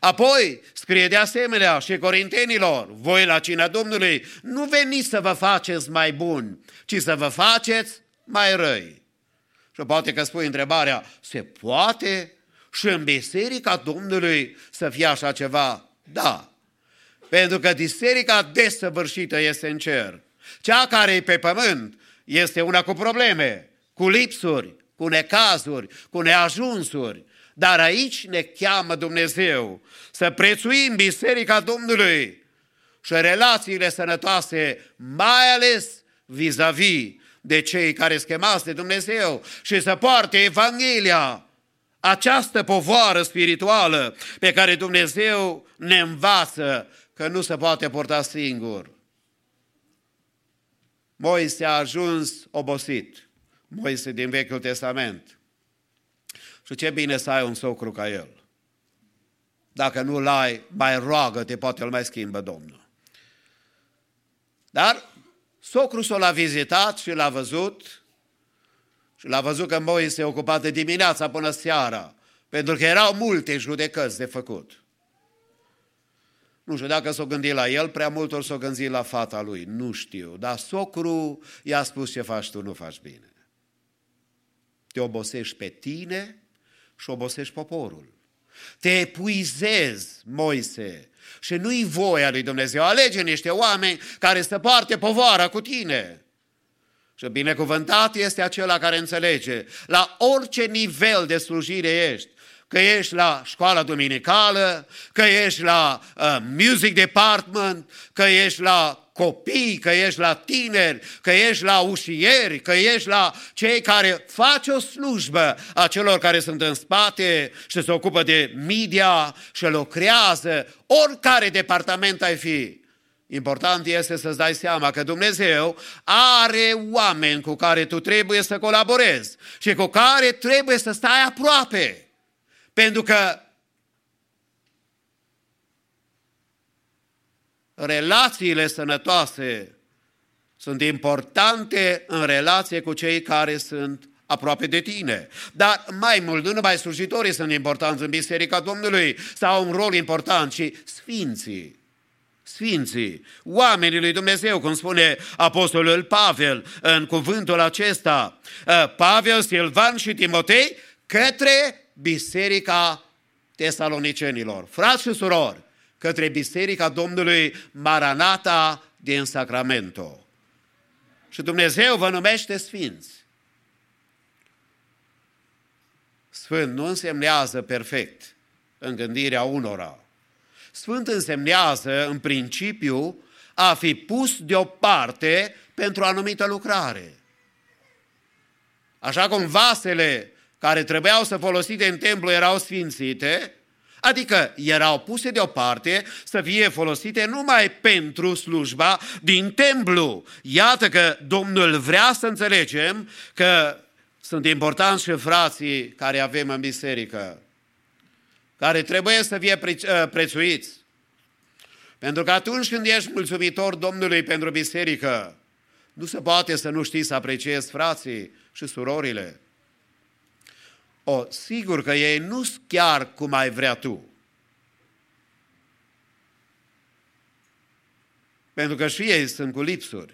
Apoi scrie de asemenea și corintenilor, voi la cina Domnului nu veniți să vă faceți mai buni, ci să vă faceți mai răi. Și poate că spui întrebarea, se poate și în biserica Domnului să fie așa ceva? Da, pentru că biserica desăvârșită este în cer. Cea care e pe pământ este una cu probleme, cu lipsuri, cu necazuri, cu neajunsuri. Dar aici ne cheamă Dumnezeu să prețuim biserica Domnului și relațiile sănătoase, mai ales vis-a-vis de cei care schemați de Dumnezeu și să poarte Evanghelia, această povoară spirituală pe care Dumnezeu ne învață că nu se poate porta singur. Moise a ajuns obosit. Moise din Vechiul Testament. Și ce bine să ai un socru ca el. Dacă nu-l ai, mai roagă-te, poate îl mai schimbă Domnul. Dar socru s-o l-a vizitat și l-a văzut și l-a văzut că Moise se ocupat de dimineața până seara, pentru că erau multe judecăți de făcut. Nu știu dacă s-o gândi la el, prea mult ori s-o gândi la fata lui, nu știu. Dar socru i-a spus ce faci tu, nu faci bine. Te obosești pe tine și obosești poporul. Te epuizezi, Moise, și nu-i voia lui Dumnezeu. Alege niște oameni care să poarte povara cu tine. Și binecuvântat este acela care înțelege la orice nivel de slujire ești că ești la școala duminicală, că ești la uh, music department, că ești la copii, că ești la tineri, că ești la ușieri, că ești la cei care fac o slujbă a celor care sunt în spate și se ocupă de media și lucrează, oricare departament ai fi. Important este să-ți dai seama că Dumnezeu are oameni cu care tu trebuie să colaborezi și cu care trebuie să stai aproape. Pentru că relațiile sănătoase sunt importante în relație cu cei care sunt aproape de tine. Dar mai mult, nu numai slujitorii sunt importanți în Biserica Domnului sau un rol important, ci sfinții. Sfinții, oamenii lui Dumnezeu, cum spune Apostolul Pavel în cuvântul acesta, Pavel, Silvan și Timotei, către Biserica Tesalonicenilor. Frați și surori, către Biserica Domnului Maranata din Sacramento. Și Dumnezeu vă numește sfinți. Sfânt nu însemnează perfect în gândirea unora. Sfânt însemnează, în principiu, a fi pus deoparte pentru o anumită lucrare. Așa cum vasele care trebuiau să folosite în templu erau sfințite, adică erau puse deoparte să fie folosite numai pentru slujba din templu. Iată că Domnul vrea să înțelegem că sunt importanți și frații care avem în biserică, care trebuie să fie ă, prețuiți. Pentru că atunci când ești mulțumitor Domnului pentru biserică, nu se poate să nu știi să apreciezi frații și surorile. O, sigur că ei nu sunt chiar cum ai vrea tu. Pentru că și ei sunt cu lipsuri.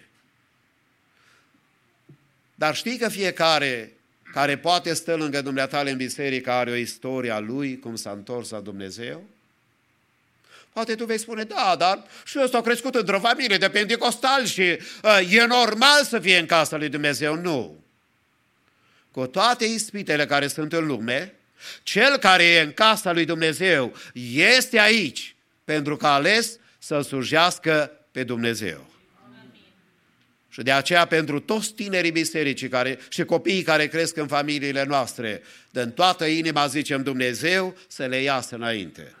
Dar știi că fiecare care poate stă lângă dumneatale în biserică are o istorie a lui, cum s-a întors la Dumnezeu? Poate tu vei spune, da, dar și ăsta a crescut într-o familie de pentecostal și uh, e normal să fie în casa lui Dumnezeu. Nu cu toate ispitele care sunt în lume, cel care e în casa lui Dumnezeu este aici pentru că a ales să slujească pe Dumnezeu. Și de aceea pentru toți tinerii bisericii care, și copiii care cresc în familiile noastre, în toată inima zicem Dumnezeu să le iasă înainte.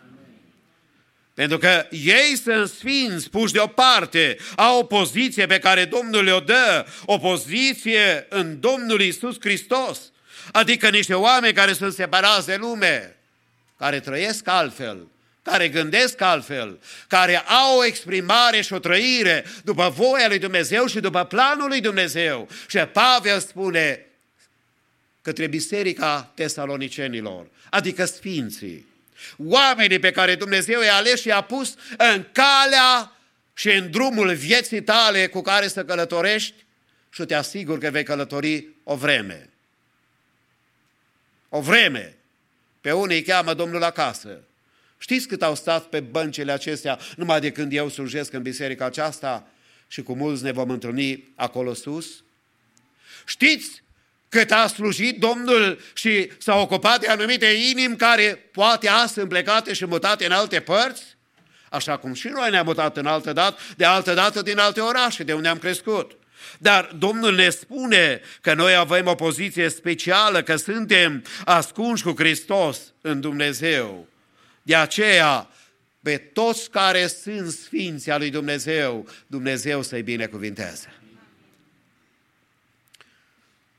Pentru că ei sunt sfinți, puși deoparte, au o poziție pe care Domnul le-o dă, o poziție în Domnul Isus Hristos. Adică niște oameni care sunt separați de lume, care trăiesc altfel, care gândesc altfel, care au o exprimare și o trăire după voia lui Dumnezeu și după planul lui Dumnezeu. Și Pavel spune către biserica tesalonicenilor, adică sfinții, oamenii pe care Dumnezeu i-a ales și i-a pus în calea și în drumul vieții tale cu care să călătorești și te asigur că vei călători o vreme. O vreme. Pe unii îi cheamă Domnul acasă. Știți cât au stat pe băncile acestea numai de când eu slujesc în biserica aceasta și cu mulți ne vom întâlni acolo sus? Știți cât a slujit Domnul și s-a ocupat de anumite inimi care poate azi sunt plecate și mutate în alte părți? Așa cum și noi ne-am mutat în altă dată, de altă dată din alte orașe de unde am crescut. Dar Domnul ne spune că noi avem o poziție specială, că suntem ascunși cu Hristos în Dumnezeu. De aceea, pe toți care sunt sfinți al lui Dumnezeu, Dumnezeu să-i binecuvinteze.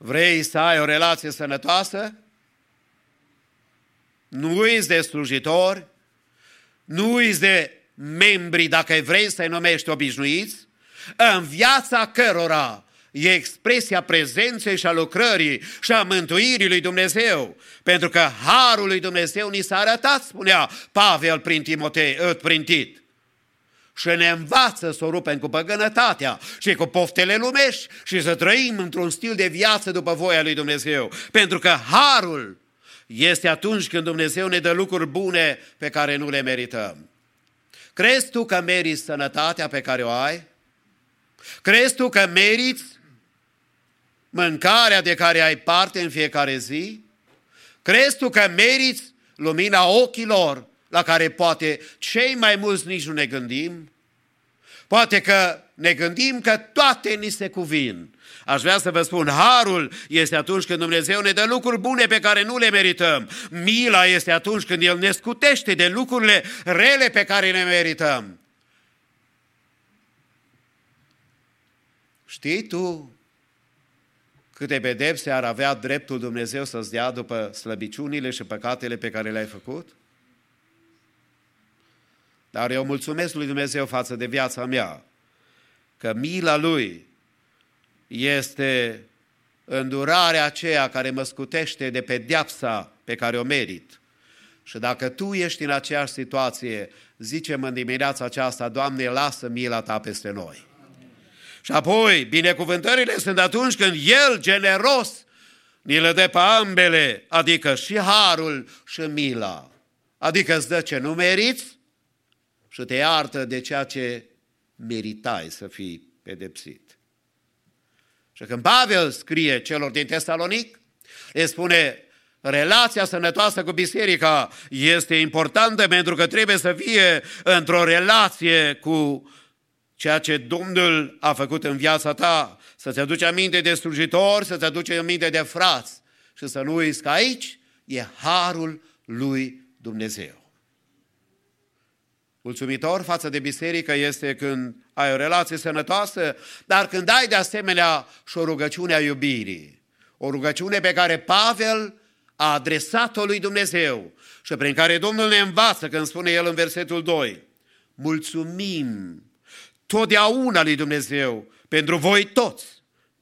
Vrei să ai o relație sănătoasă? Nu îți de slujitori, nu îți de membri, dacă vrei să-i numești obișnuiți, în viața cărora e expresia prezenței și a lucrării și a mântuirii lui Dumnezeu. Pentru că harul lui Dumnezeu ni s-a arătat, spunea Pavel prin Timotei, ă, prin Tit. Și ne învață să o rupem cu păgânătatea și cu poftele lumești și să trăim într-un stil de viață după voia lui Dumnezeu. Pentru că harul este atunci când Dumnezeu ne dă lucruri bune pe care nu le merităm. Crezi tu că meriți sănătatea pe care o ai? Crezi tu că meriți mâncarea de care ai parte în fiecare zi? Crezi tu că meriți lumina ochilor la care poate cei mai mulți nici nu ne gândim? Poate că ne gândim că toate ni se cuvin. Aș vrea să vă spun, harul este atunci când Dumnezeu ne dă lucruri bune pe care nu le merităm. Mila este atunci când El ne scutește de lucrurile rele pe care le merităm. Știi tu câte pedepse ar avea dreptul Dumnezeu să-ți dea după slăbiciunile și păcatele pe care le-ai făcut? Dar eu mulțumesc lui Dumnezeu față de viața mea, că mila Lui este îndurarea aceea care mă scutește de pedeapsa pe care o merit. Și dacă tu ești în aceeași situație, zicem în dimineața aceasta, Doamne, lasă mila Ta peste noi. Și apoi, binecuvântările sunt atunci când El, generos, ni le dă pe ambele, adică și harul și mila. Adică îți dă ce nu meriți și te iartă de ceea ce meritai să fii pedepsit. Și când Pavel scrie celor din Tesalonic, le spune, relația sănătoasă cu biserica este importantă pentru că trebuie să fie într-o relație cu ceea ce Domnul a făcut în viața ta, să-ți aduci aminte de slujitori, să-ți aduci aminte de frați și să nu uiți că aici e harul lui Dumnezeu. Mulțumitor față de biserică este când ai o relație sănătoasă, dar când ai de asemenea și o rugăciune a iubirii. O rugăciune pe care Pavel a adresat-o lui Dumnezeu și prin care Domnul ne învață când spune el în versetul 2. Mulțumim totdeauna lui Dumnezeu pentru voi toți,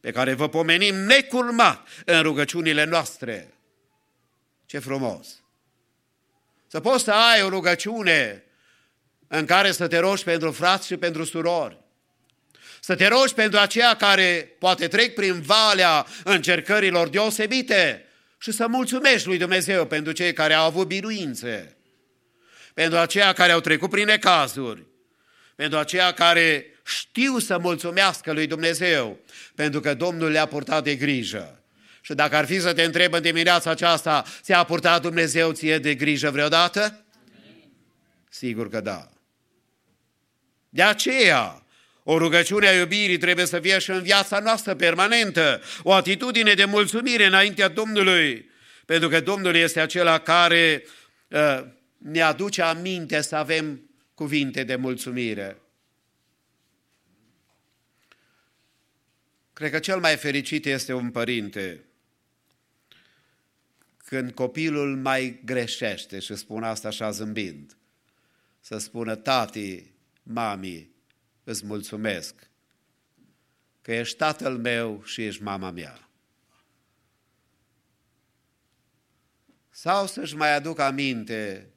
pe care vă pomenim necurmat în rugăciunile noastre. Ce frumos! Să poți să ai o rugăciune în care să te rogi pentru frați și pentru surori. Să te rogi pentru aceia care poate trec prin valea încercărilor deosebite și să mulțumești lui Dumnezeu pentru cei care au avut biruințe, pentru aceia care au trecut prin necazuri, pentru aceia care știu să mulțumească lui Dumnezeu, pentru că Domnul le-a purtat de grijă. Și dacă ar fi să te întreb în dimineața aceasta, ți-a purtat Dumnezeu ție de grijă vreodată? Sigur că da. De aceea, O rugăciune a iubirii trebuie să fie și în viața noastră permanentă, o atitudine de mulțumire înaintea Domnului, pentru că Domnul este acela care uh, ne aduce aminte să avem cuvinte de mulțumire. Cred că cel mai fericit este un părinte când copilul mai greșește și spune asta așa zâmbind, să spună, tati, mami, îți mulțumesc că ești tatăl meu și ești mama mea. Sau să-și mai aduc aminte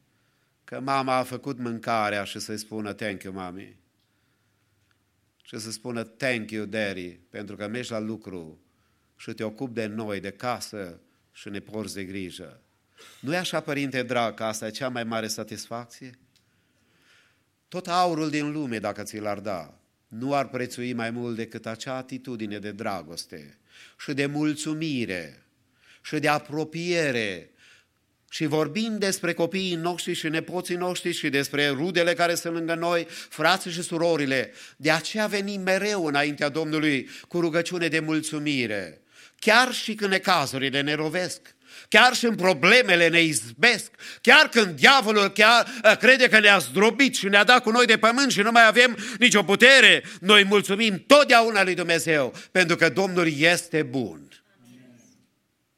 că mama a făcut mâncarea și să-i spună thank you, mami. Și să spună thank you, daddy, pentru că mergi la lucru și te ocupi de noi, de casă și ne porți de grijă. Nu e așa, părinte drag, că asta e cea mai mare satisfacție? Tot aurul din lume, dacă ți l-ar da, nu ar prețui mai mult decât acea atitudine de dragoste și de mulțumire și de apropiere și vorbim despre copiii noștri și nepoții noștri și despre rudele care sunt lângă noi, frații și surorile. De aceea venim mereu înaintea Domnului cu rugăciune de mulțumire. Chiar și când necazurile ne rovesc, chiar și în problemele ne izbesc, chiar când diavolul chiar ă, crede că ne-a zdrobit și ne-a dat cu noi de pământ și nu mai avem nicio putere, noi mulțumim totdeauna lui Dumnezeu, pentru că Domnul este bun.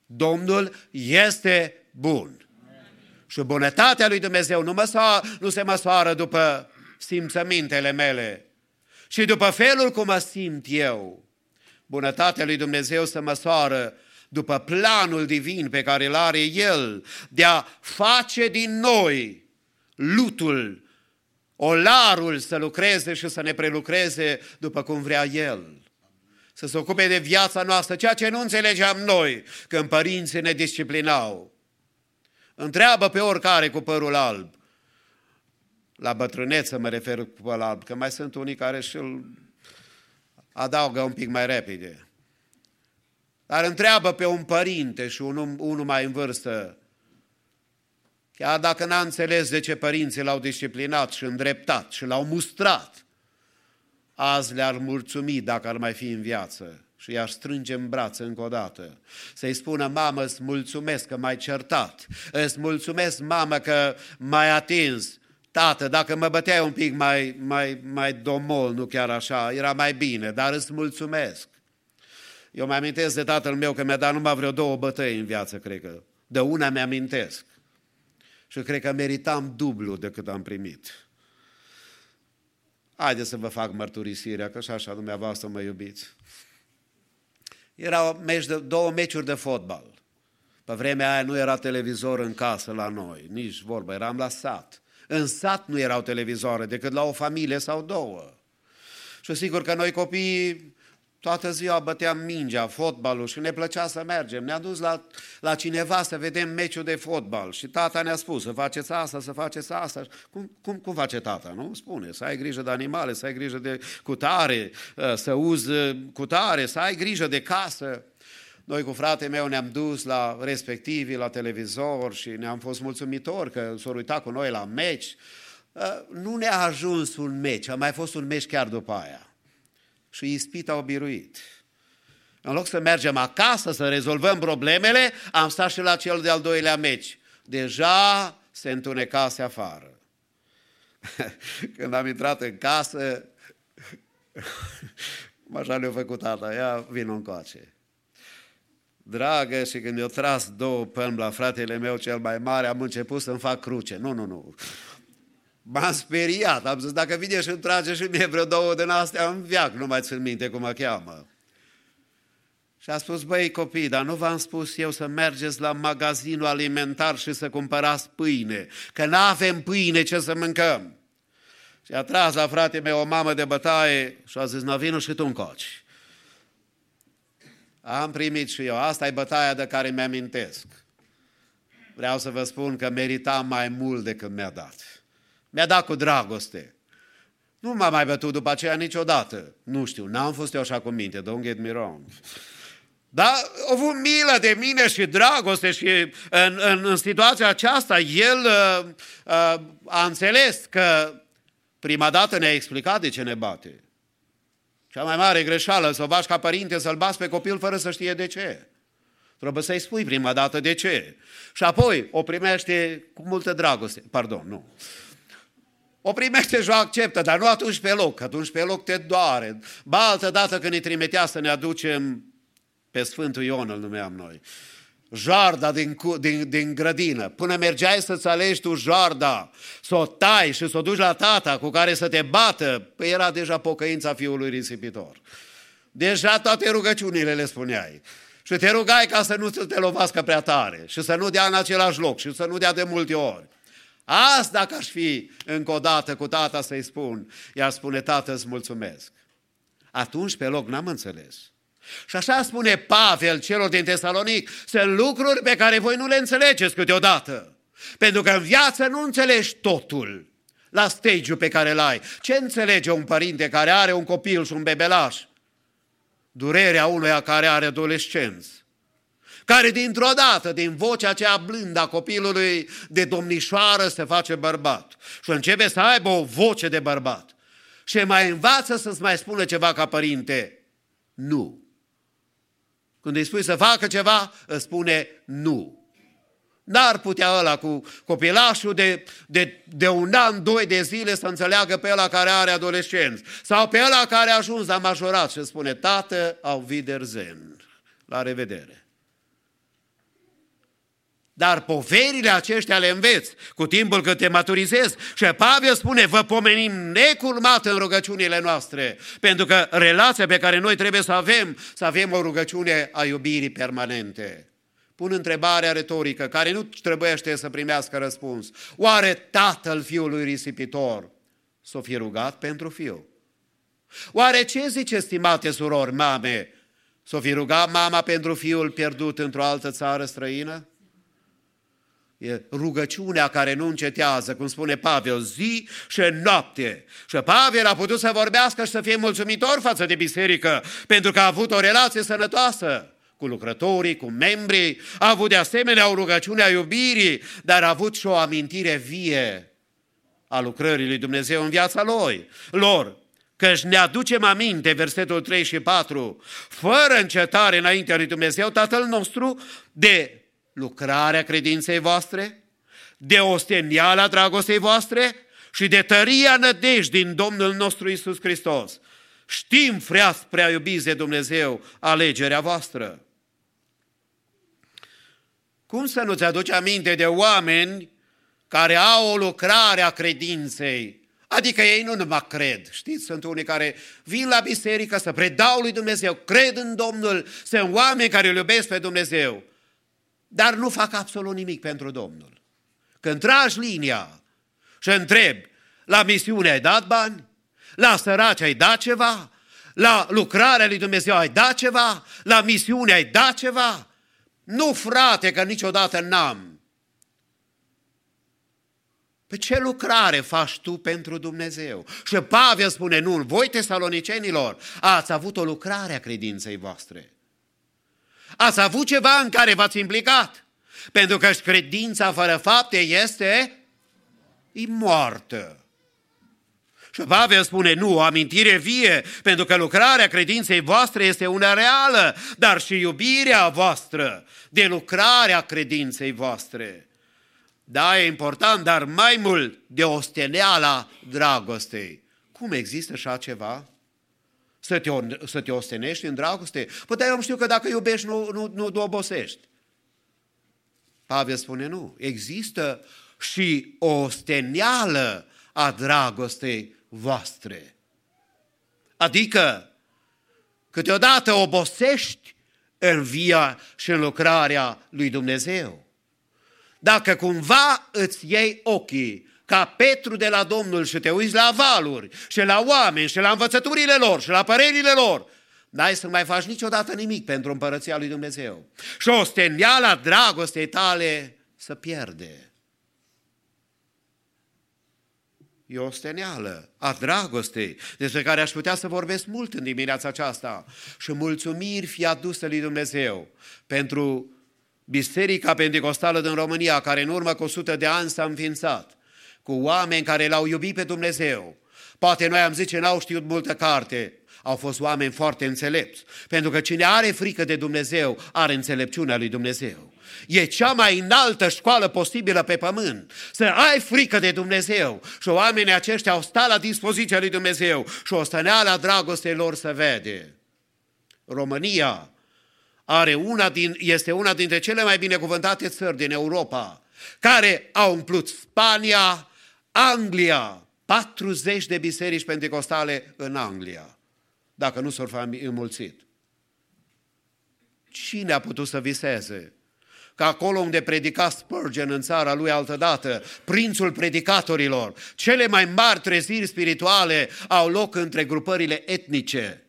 Domnul este bun. Și bunătatea lui Dumnezeu nu, măsoară, nu se măsoară după simțămintele mele, și după felul cum mă simt eu. Bunătatea lui Dumnezeu se măsoară după planul divin pe care îl are El de a face din noi lutul, olarul să lucreze și să ne prelucreze după cum vrea El. Să se ocupe de viața noastră, ceea ce nu înțelegeam noi când părinții ne disciplinau. Întreabă pe oricare cu părul alb. La bătrâneță mă refer cu părul alb, că mai sunt unii care și-l adaugă un pic mai repede. Dar întreabă pe un părinte și unul, unul mai în vârstă, chiar dacă n-a înțeles de ce părinții l-au disciplinat și îndreptat și l-au mustrat, azi le-ar mulțumi dacă ar mai fi în viață și i-aș strânge în brațe încă o dată. Să-i spună, mamă, îți mulțumesc că m-ai certat, îți mulțumesc, mamă, că m-ai atins, tată, dacă mă băteai un pic mai, mai, mai domol, nu chiar așa, era mai bine, dar îți mulțumesc. Eu mă amintesc de tatăl meu că mi-a dat numai vreo două bătăi în viață, cred că. De una mi-amintesc. Și cred că meritam dublu decât am primit. Haideți să vă fac mărturisirea, că și așa dumneavoastră mă iubiți. Erau meci de, două meciuri de fotbal. Pe vremea aia nu era televizor în casă la noi, nici vorba, eram la sat. În sat nu erau televizoare, decât la o familie sau două. Și sigur că noi copiii Toată ziua băteam mingea, fotbalul și ne plăcea să mergem. Ne-a dus la, la cineva să vedem meciul de fotbal și tata ne-a spus să faceți asta, să faceți asta. Cum, cum, cum face tata, nu? Spune, să ai grijă de animale, să ai grijă de cutare, ă, să uzi cutare, să ai grijă de casă. Noi cu fratele meu ne-am dus la respectivii, la televizor și ne-am fost mulțumitori că s-au uitat cu noi la meci. Ă, nu ne-a ajuns un meci, a mai fost un meci chiar după aia și ispita au biruit. În loc să mergem acasă, să rezolvăm problemele, am stat și la cel de-al doilea meci. Deja se întunecase afară. [LAUGHS] Când am intrat în casă, [LAUGHS] așa le-a făcut tata, ia vin încoace. Dragă, și când eu tras două pălmi la fratele meu cel mai mare, am început să-mi fac cruce. Nu, nu, nu. M-am speriat, am zis, dacă vine și îmi trage și mie vreo două din astea în viac, nu mai țin minte cum mă cheamă. Și a spus, băi copii, dar nu v-am spus eu să mergeți la magazinul alimentar și să cumpărați pâine, că nu avem pâine ce să mâncăm. Și a tras la frate meu o mamă de bătaie și a zis, nu vină și tu încoci. Am primit și eu, asta e bătaia de care mi-amintesc. Vreau să vă spun că meritam mai mult decât mi-a dat. Mi-a dat cu dragoste. Nu m-a mai bătut după aceea niciodată. Nu știu, n-am fost eu așa cu minte, don't get me wrong. Dar a avut milă de mine și dragoste și în, în, în situația aceasta el uh, uh, a înțeles că prima dată ne-a explicat de ce ne bate. Cea mai mare greșeală, să o faci ca părinte, să-l bați pe copil fără să știe de ce. Trebuie să-i spui prima dată de ce. Și apoi o primește cu multă dragoste. Pardon, nu. O primește și o acceptă, dar nu atunci pe loc, atunci pe loc te doare. Ba altă dată când ne trimitea să ne aducem pe Sfântul Ion, îl numeam noi, jarda din, din, din grădină, până mergeai să-ți alegi tu jarda, să o tai și să o duci la tata cu care să te bată, păi era deja pocăința fiului risipitor. Deja toate rugăciunile le spuneai. Și te rugai ca să nu te lovească prea tare și să nu dea în același loc și să nu dea de multe ori. Asta dacă aș fi încă o dată cu tata să-i spun, ea spune, tată, îți mulțumesc. Atunci pe loc n-am înțeles. Și așa spune Pavel celor din Tesalonic, sunt lucruri pe care voi nu le înțelegeți câteodată. Pentru că în viață nu înțelegi totul la stage pe care îl ai. Ce înțelege un părinte care are un copil și un bebelaș? Durerea unuia care are adolescenți care dintr-o dată, din vocea aceea blândă a copilului de domnișoară, se face bărbat. Și începe să aibă o voce de bărbat. Și mai învață să-ți mai spună ceva ca părinte. Nu. Când îi spui să facă ceva, îți spune nu. N-ar putea ăla cu copilașul de, de, de un an, doi de zile să înțeleagă pe ăla care are adolescenți. Sau pe ăla care a ajuns la majorat și spune, tată, au viderzen. La revedere. Dar poverile aceștia le înveți cu timpul când te maturizezi. Și Pavel spune, vă pomenim necurmat în rugăciunile noastre, pentru că relația pe care noi trebuie să avem, să avem o rugăciune a iubirii permanente. Pun întrebarea retorică, care nu trebuiește să primească răspuns. Oare tatăl fiului risipitor s-o fi rugat pentru fiul? Oare ce zice, stimate surori, mame? S-o fi rugat mama pentru fiul pierdut într-o altă țară străină? E rugăciunea care nu încetează, cum spune Pavel, zi și noapte. Și Pavel a putut să vorbească și să fie mulțumitor față de biserică, pentru că a avut o relație sănătoasă cu lucrătorii, cu membrii, a avut de asemenea o rugăciune a iubirii, dar a avut și o amintire vie a lucrării lui Dumnezeu în viața lui, lor. Căci ne aducem aminte, versetul 3 și 4, fără încetare înaintea lui Dumnezeu, Tatăl nostru, de lucrarea credinței voastre, de osteniala dragostei voastre și de tăria nădejde din Domnul nostru Isus Hristos. Știm, freați prea iubiți de Dumnezeu, alegerea voastră. Cum să nu-ți aduci aminte de oameni care au o lucrare a credinței? Adică ei nu numai cred. Știți, sunt unii care vin la biserică să predau lui Dumnezeu, cred în Domnul, sunt oameni care îl iubesc pe Dumnezeu dar nu fac absolut nimic pentru Domnul. Când tragi linia și întrebi, la misiune ai dat bani? La săraci ai dat ceva? La lucrarea lui Dumnezeu ai dat ceva? La misiune ai dat ceva? Nu, frate, că niciodată n-am. Pe ce lucrare faci tu pentru Dumnezeu? Și Pavel spune, nu, voi tesalonicenilor, ați avut o lucrare a credinței voastre. Ați avut ceva în care v-ați implicat. Pentru că credința fără fapte este moartă. Și Pavel spune, nu, o amintire vie, pentru că lucrarea credinței voastre este una reală, dar și iubirea voastră de lucrarea credinței voastre. Da, e important, dar mai mult de osteneala dragostei. Cum există așa ceva? Să te, să te ostenești în dragoste? Păi dar eu știu că dacă iubești nu, nu, nu, nu obosești. Pavel spune nu. Există și o osteneală a dragostei voastre. Adică, câteodată obosești în via și în lucrarea lui Dumnezeu. Dacă cumva îți iei ochii ca Petru de la Domnul și te uiți la valuri și la oameni și la învățăturile lor și la părerile lor, n-ai să mai faci niciodată nimic pentru împărăția lui Dumnezeu. Și o steniala dragostei tale să pierde. E o steneală a dragostei, despre care aș putea să vorbesc mult în dimineața aceasta. Și mulțumiri fi aduse lui Dumnezeu pentru Biserica Pentecostală din România, care în urmă cu 100 de ani s-a înființat cu oameni care l-au iubit pe Dumnezeu. Poate noi am zice n-au știut multă carte, Au fost oameni foarte înțelepți. Pentru că cine are frică de Dumnezeu, are înțelepciunea lui Dumnezeu. E cea mai înaltă școală posibilă pe pământ. Să ai frică de Dumnezeu. Și oamenii aceștia au stat la dispoziția lui Dumnezeu și o stăneala dragostei lor să vede. România are una din, este una dintre cele mai binecuvântate țări din Europa, care au umplut Spania, Anglia, 40 de biserici pentecostale în Anglia, dacă nu s-au înmulțit. Cine a putut să viseze că acolo unde predica Spurgeon în țara lui altădată, prințul predicatorilor, cele mai mari treziri spirituale au loc între grupările etnice.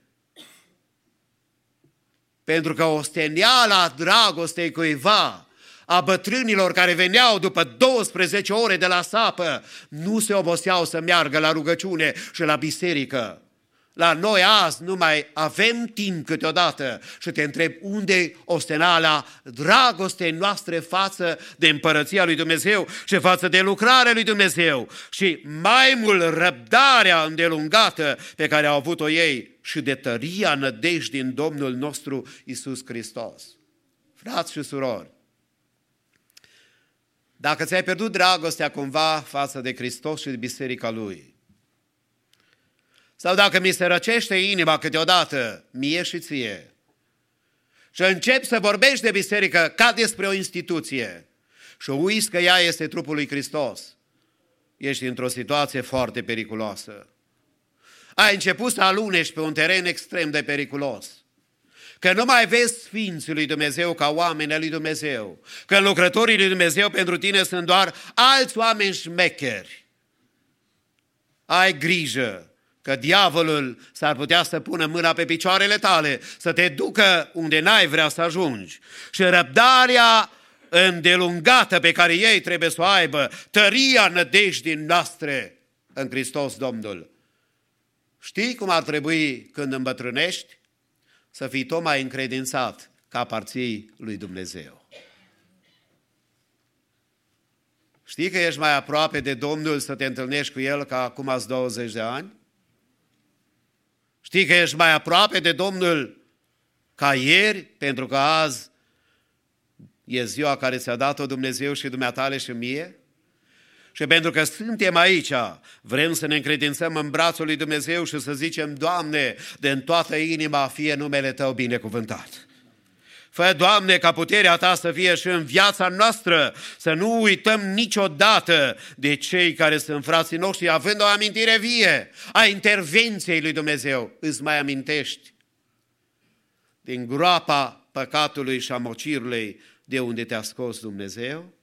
Pentru că osteniala dragostei cuiva, a bătrânilor care veneau după 12 ore de la sapă, nu se oboseau să meargă la rugăciune și la biserică. La noi azi nu mai avem timp câteodată și te întreb unde ostenala dragostei noastre față de împărăția lui Dumnezeu și față de lucrarea lui Dumnezeu și mai mult răbdarea îndelungată pe care au avut-o ei și de tăria nădejdii în Domnul nostru Isus Hristos. Frați și surori, dacă ți-ai pierdut dragostea cumva față de Hristos și de biserica Lui, sau dacă mi se răcește inima câteodată, mie și ție, și încep să vorbești de biserică ca despre o instituție și uiți că ea este trupul lui Hristos, ești într-o situație foarte periculoasă. Ai început să alunești pe un teren extrem de periculos. Că nu mai vezi Sfinții lui Dumnezeu ca oameni lui Dumnezeu. Că lucrătorii lui Dumnezeu pentru tine sunt doar alți oameni șmecheri. Ai grijă că diavolul s-ar putea să pună mâna pe picioarele tale, să te ducă unde n-ai vrea să ajungi. Și răbdarea îndelungată pe care ei trebuie să o aibă, tăria nădejdii noastre în Hristos Domnul. Știi cum ar trebui când îmbătrânești? Să fii tot mai încredințat ca parții lui Dumnezeu. Știi că ești mai aproape de Domnul să te întâlnești cu El ca acum ați 20 de ani? Știi că ești mai aproape de Domnul ca ieri, pentru că azi e ziua care ți-a dat-o Dumnezeu și dumneatale și mie? Și pentru că suntem aici, vrem să ne încredințăm în brațul lui Dumnezeu și să zicem, Doamne, de în toată inima fie numele Tău binecuvântat. Fă, Doamne, ca puterea Ta să fie și în viața noastră, să nu uităm niciodată de cei care sunt frații noștri, având o amintire vie a intervenției lui Dumnezeu. Îți mai amintești din groapa păcatului și a mocirului de unde te-a scos Dumnezeu?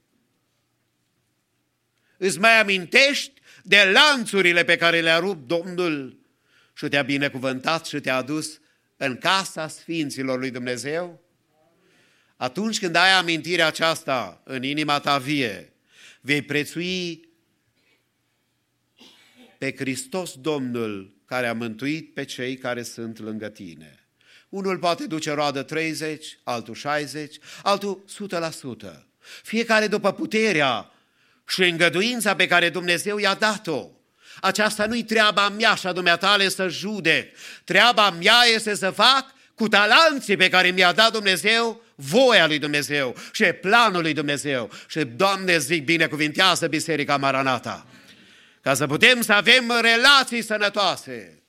Îți mai amintești de lanțurile pe care le-a rupt Domnul și te-a binecuvântat și te-a adus în casa Sfinților lui Dumnezeu? Atunci când ai amintirea aceasta în inima ta vie, vei prețui pe Hristos Domnul care a mântuit pe cei care sunt lângă tine. Unul poate duce roadă 30, altul 60, altul 100%. Fiecare după puterea și îngăduința pe care Dumnezeu i-a dat-o. Aceasta nu-i treaba mea și a dumneatale să judec. Treaba mea este să fac cu talanții pe care mi-a dat Dumnezeu voia lui Dumnezeu și planul lui Dumnezeu. Și, Doamne, zic, binecuvintează Biserica Maranata. Ca să putem să avem relații sănătoase.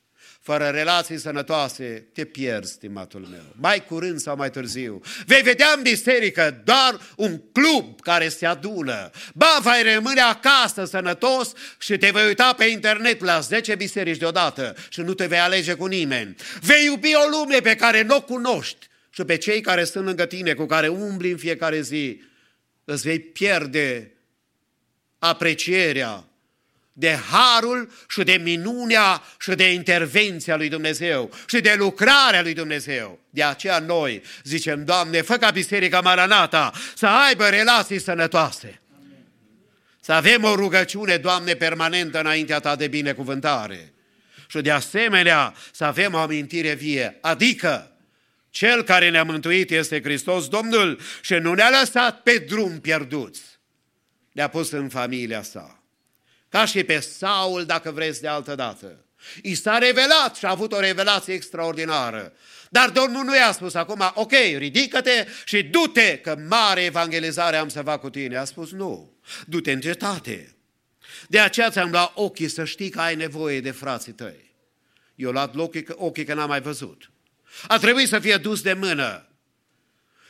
Fără relații sănătoase, te pierzi, stimatul meu. Mai curând sau mai târziu. Vei vedea în biserică doar un club care se adună. Ba, vei rămâne acasă sănătos și te vei uita pe internet la 10 biserici deodată și nu te vei alege cu nimeni. Vei iubi o lume pe care nu o cunoști și pe cei care sunt lângă tine, cu care umbli în fiecare zi, îți vei pierde aprecierea de harul și de minunea și de intervenția lui Dumnezeu și de lucrarea lui Dumnezeu. De aceea noi zicem, Doamne, fă ca Biserica Maranata să aibă relații sănătoase. Să avem o rugăciune, Doamne, permanentă înaintea Ta de binecuvântare. Și de asemenea să avem o amintire vie, adică cel care ne-a mântuit este Hristos Domnul și nu ne-a lăsat pe drum pierduți. Ne-a pus în familia sa. Ca și pe Saul, dacă vreți, de altă dată. I s-a revelat și a avut o revelație extraordinară. Dar Domnul nu i-a spus acum, ok, ridică-te și du-te, că mare evangelizare am să fac cu tine. A spus, nu, du-te în cetate. De aceea ți-am luat ochii să știi că ai nevoie de frații tăi. Eu luat ochii, ochii că n-am mai văzut. A trebuit să fie dus de mână.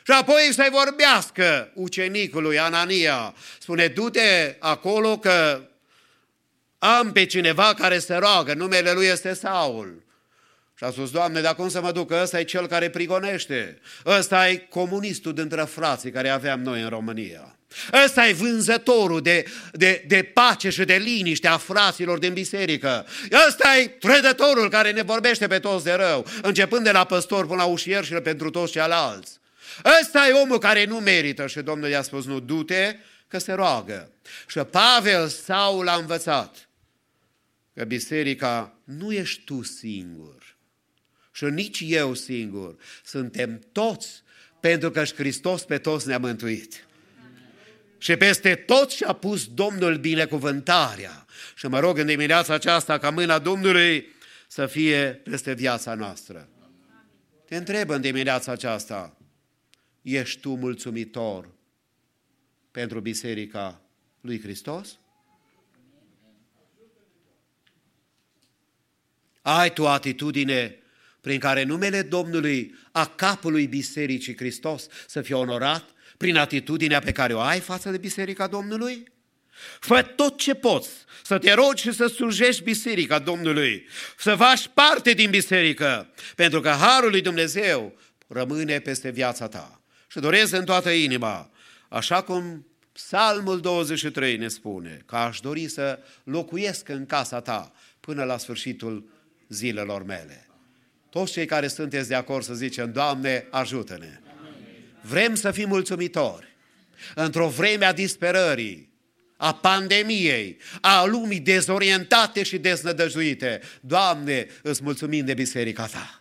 Și apoi să-i vorbească ucenicului Anania. Spune, du-te acolo că am pe cineva care se roagă, numele lui este Saul. Și a spus, Doamne, dar cum să mă duc? Ăsta e cel care prigonește. Ăsta e comunistul dintre frații care aveam noi în România. Ăsta e vânzătorul de, de, de pace și de liniște a fraților din biserică. Ăsta e trădătorul care ne vorbește pe toți de rău, începând de la păstor până la ușier și pentru toți ceilalți. Ăsta e omul care nu merită și Domnul i-a spus, nu, du-te, că se roagă. Și Pavel sau l-a învățat că biserica nu ești tu singur și nici eu singur. Suntem toți pentru că și Hristos pe toți ne-a mântuit. Și peste tot și-a pus Domnul binecuvântarea. Și mă rog în dimineața aceasta ca mâna Domnului să fie peste viața noastră. Te întreb în dimineața aceasta, ești tu mulțumitor pentru Biserica lui Hristos? Ai tu atitudine prin care numele Domnului a capului Bisericii Hristos să fie onorat prin atitudinea pe care o ai față de Biserica Domnului? Fă tot ce poți să te rogi și să slujești Biserica Domnului, să faci parte din biserică, pentru că Harul lui Dumnezeu rămâne peste viața ta. Și doresc în toată inima, așa cum Psalmul 23 ne spune, că aș dori să locuiesc în casa ta până la sfârșitul zilelor mele. Toți cei care sunteți de acord să zicem, Doamne, ajută-ne! Vrem să fim mulțumitori. Într-o vreme a disperării, a pandemiei, a lumii dezorientate și deznădăjuite, Doamne, îți mulțumim de biserica Ta.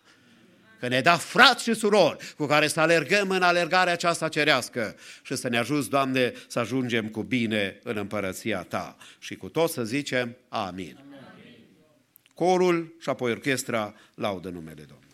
Că ne da frați și surori cu care să alergăm în alergarea aceasta cerească și să ne ajuți, Doamne, să ajungem cu bine în împărăția Ta. Și cu tot să zicem, amin. amin. Corul și apoi orchestra laudă numele Domnului.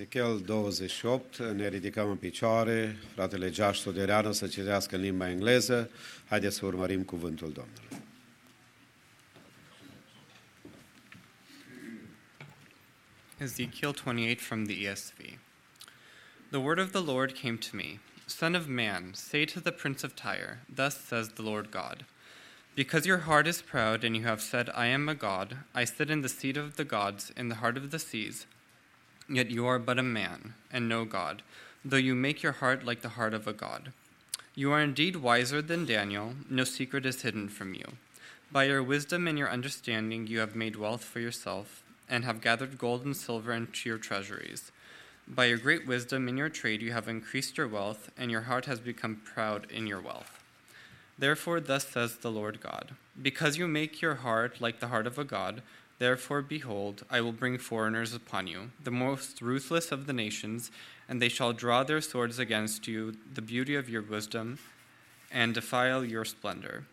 Ezechiel 28, ne ridicăm în picioare, fratele Geaș Sodereanu să citească în limba engleză. Haideți să urmărim cuvântul Domnului. Ezekiel 28 from the ESV. The word of the Lord came to me Son of man, say to the prince of Tyre, Thus says the Lord God. Because your heart is proud, and you have said, I am a god, I sit in the seat of the gods in the heart of the seas, yet you are but a man, and no god, though you make your heart like the heart of a god. You are indeed wiser than Daniel, no secret is hidden from you. By your wisdom and your understanding you have made wealth for yourself, and have gathered gold and silver into your treasuries. By your great wisdom in your trade you have increased your wealth, and your heart has become proud in your wealth. Therefore, thus says the Lord God Because you make your heart like the heart of a god, therefore, behold, I will bring foreigners upon you, the most ruthless of the nations, and they shall draw their swords against you, the beauty of your wisdom, and defile your splendor.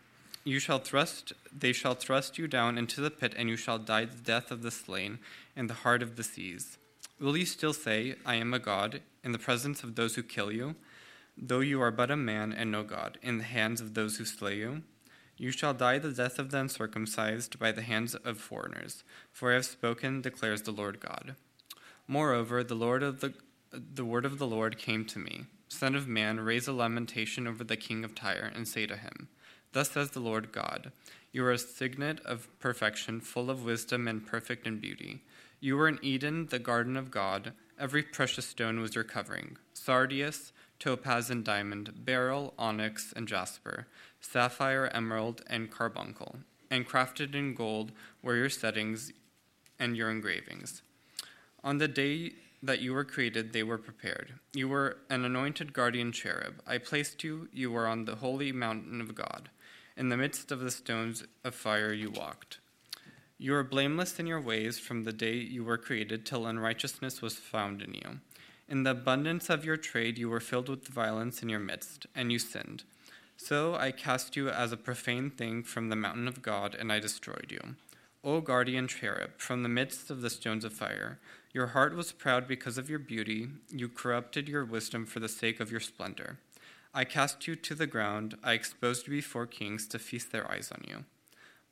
You shall thrust, they shall thrust you down into the pit, and you shall die the death of the slain in the heart of the seas. Will you still say, I am a God, in the presence of those who kill you? Though you are but a man and no God, in the hands of those who slay you? You shall die the death of the uncircumcised by the hands of foreigners, for I have spoken, declares the Lord God. Moreover, the Lord of the the word of the Lord came to me. Son of man, raise a lamentation over the king of Tyre, and say to him, Thus says the Lord God You are a signet of perfection, full of wisdom and perfect in beauty. You were in Eden, the garden of God. Every precious stone was your covering sardius, topaz, and diamond, beryl, onyx, and jasper, sapphire, emerald, and carbuncle. And crafted in gold were your settings and your engravings. On the day that you were created, they were prepared. You were an anointed guardian cherub. I placed you, you were on the holy mountain of God. In the midst of the stones of fire you walked. You were blameless in your ways from the day you were created till unrighteousness was found in you. In the abundance of your trade you were filled with violence in your midst, and you sinned. So I cast you as a profane thing from the mountain of God, and I destroyed you. O guardian cherub, from the midst of the stones of fire, your heart was proud because of your beauty, you corrupted your wisdom for the sake of your splendor. I cast you to the ground, I exposed you before kings to feast their eyes on you.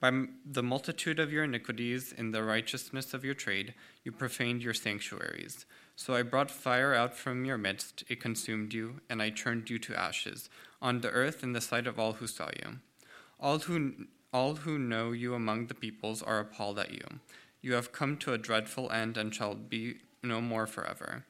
By the multitude of your iniquities, in the righteousness of your trade, you profaned your sanctuaries. So I brought fire out from your midst, it consumed you, and I turned you to ashes, on the earth in the sight of all who saw you. All who, all who know you among the peoples are appalled at you. You have come to a dreadful end and shall be no more forever.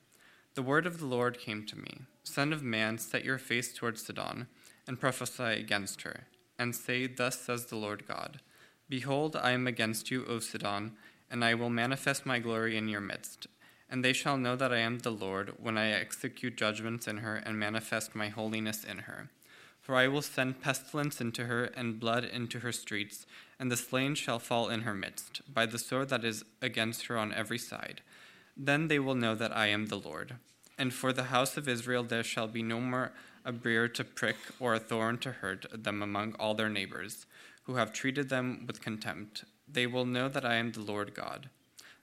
The word of the Lord came to me Son of man, set your face towards Sidon, and prophesy against her, and say, Thus says the Lord God Behold, I am against you, O Sidon, and I will manifest my glory in your midst. And they shall know that I am the Lord when I execute judgments in her and manifest my holiness in her. For I will send pestilence into her and blood into her streets, and the slain shall fall in her midst, by the sword that is against her on every side. Then they will know that I am the Lord. And for the house of Israel there shall be no more a briar to prick or a thorn to hurt them among all their neighbors, who have treated them with contempt. They will know that I am the Lord God.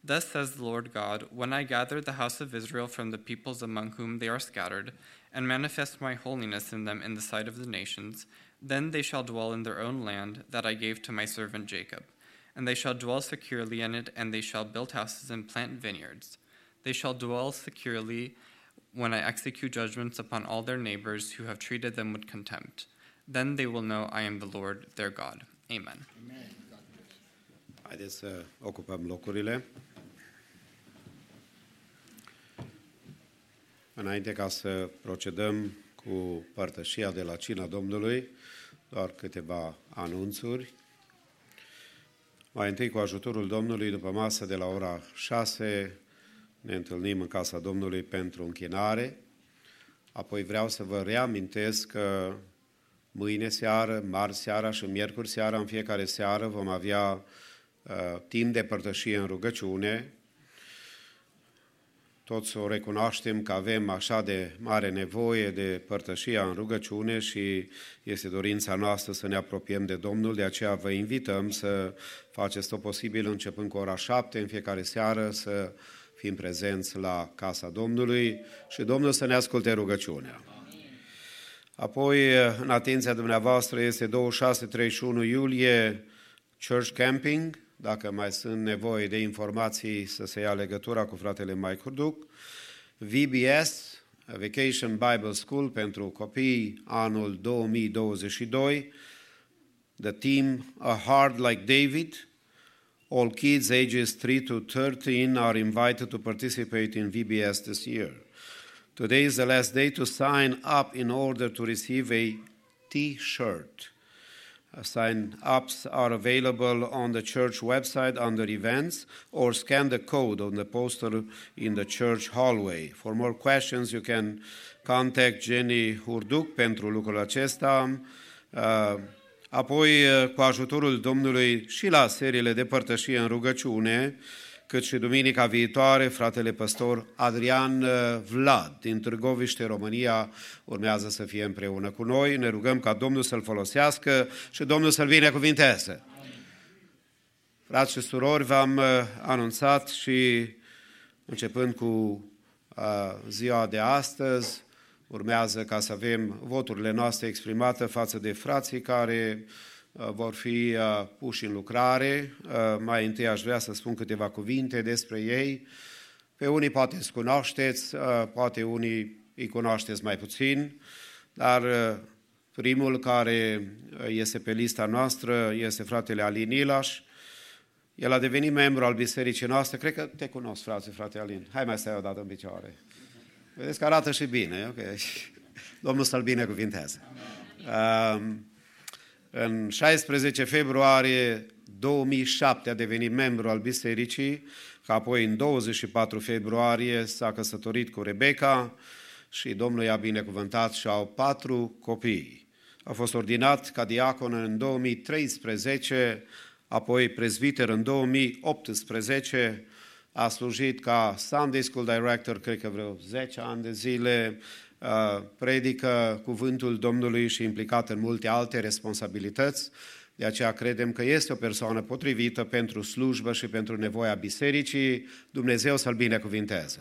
Thus says the Lord God When I gather the house of Israel from the peoples among whom they are scattered, and manifest my holiness in them in the sight of the nations, then they shall dwell in their own land that I gave to my servant Jacob. And they shall dwell securely in it, and they shall build houses and plant vineyards. They shall dwell securely when I execute judgments upon all their neighbors who have treated them with contempt. Then they will know I am the Lord their God. Amen. Haideți să ocupăm locurile. Înainte ca să procedăm cu părtășia de la Cina Domnului, doar câteva anunțuri. Mai întâi, cu ajutorul Domnului, după masă de la ora 6, ne întâlnim în casa Domnului pentru închinare. Apoi vreau să vă reamintesc că mâine seară, marți seara și miercuri seara, în fiecare seară, vom avea uh, timp de părtășie în rugăciune. Toți o recunoaștem că avem așa de mare nevoie de părtășia în rugăciune și este dorința noastră să ne apropiem de Domnul, de aceea vă invităm să faceți tot posibil începând cu ora șapte în fiecare seară, să fim prezenți la casa Domnului și Domnul să ne asculte rugăciunea. Apoi, în atenția dumneavoastră este 26-31 iulie Church Camping, dacă mai sunt nevoie de informații să se ia legătura cu fratele Mike Hurduc. VBS, Vacation Bible School pentru copii anul 2022. The team A Heart Like David. All kids ages 3 to 13 are invited to participate in VBS this year. Today is the last day to sign up in order to receive a t-shirt. Sign ups are available on the church website under events or scan the code on the poster in the church hallway. For more questions, you can contact Jenny Hurduc pentru lucrul acesta. Uh, apoi, uh, cu ajutorul Domnului și la seriile de părtășie în rugăciune, cât și duminica viitoare, fratele păstor Adrian uh, Vlad din Târgoviște, România, urmează să fie împreună cu noi. Ne rugăm ca Domnul să-l folosească și Domnul să-l binecuvinteze. Frați și surori, v-am uh, anunțat și începând cu uh, ziua de astăzi, urmează ca să avem voturile noastre exprimate față de frații care Uh, vor fi uh, puși în lucrare. Uh, mai întâi aș vrea să spun câteva cuvinte despre ei. Pe unii poate îți cunoașteți, poate unii îi cunoașteți mai puțin, dar primul care este pe lista noastră este fratele Alin Ilaș. El a devenit membru al bisericii noastre. Cred că te cunosc, frate, frate Alin. Hai mai stai o dată în picioare. Vedeți că arată și bine, ok? [LAUGHS] Domnul să-l binecuvinteze. Um, în 16 februarie 2007 a devenit membru al bisericii, că apoi în 24 februarie s-a căsătorit cu Rebecca și Domnul i-a binecuvântat și au patru copii. A fost ordinat ca diacon în 2013, apoi prezbiter în 2018, a slujit ca Sunday School Director, cred că vreo 10 ani de zile, Uh, predică cuvântul Domnului și implicat în multe alte responsabilități. De aceea credem că este o persoană potrivită pentru slujbă și pentru nevoia bisericii. Dumnezeu să-l binecuvinteze.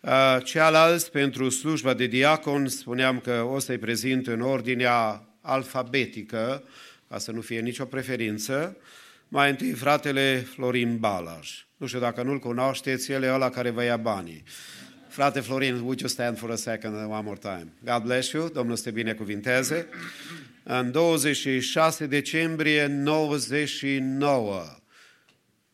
Uh, cealalți, pentru slujba de diacon, spuneam că o să-i prezint în ordinea alfabetică, ca să nu fie nicio preferință. Mai întâi fratele Florin Balaj. Nu știu dacă nu-l cunoașteți, el e ăla care vă ia banii. Frate Florin, would you stand for a second and one more time? God bless you, Domnul să te binecuvinteze. În 26 decembrie 99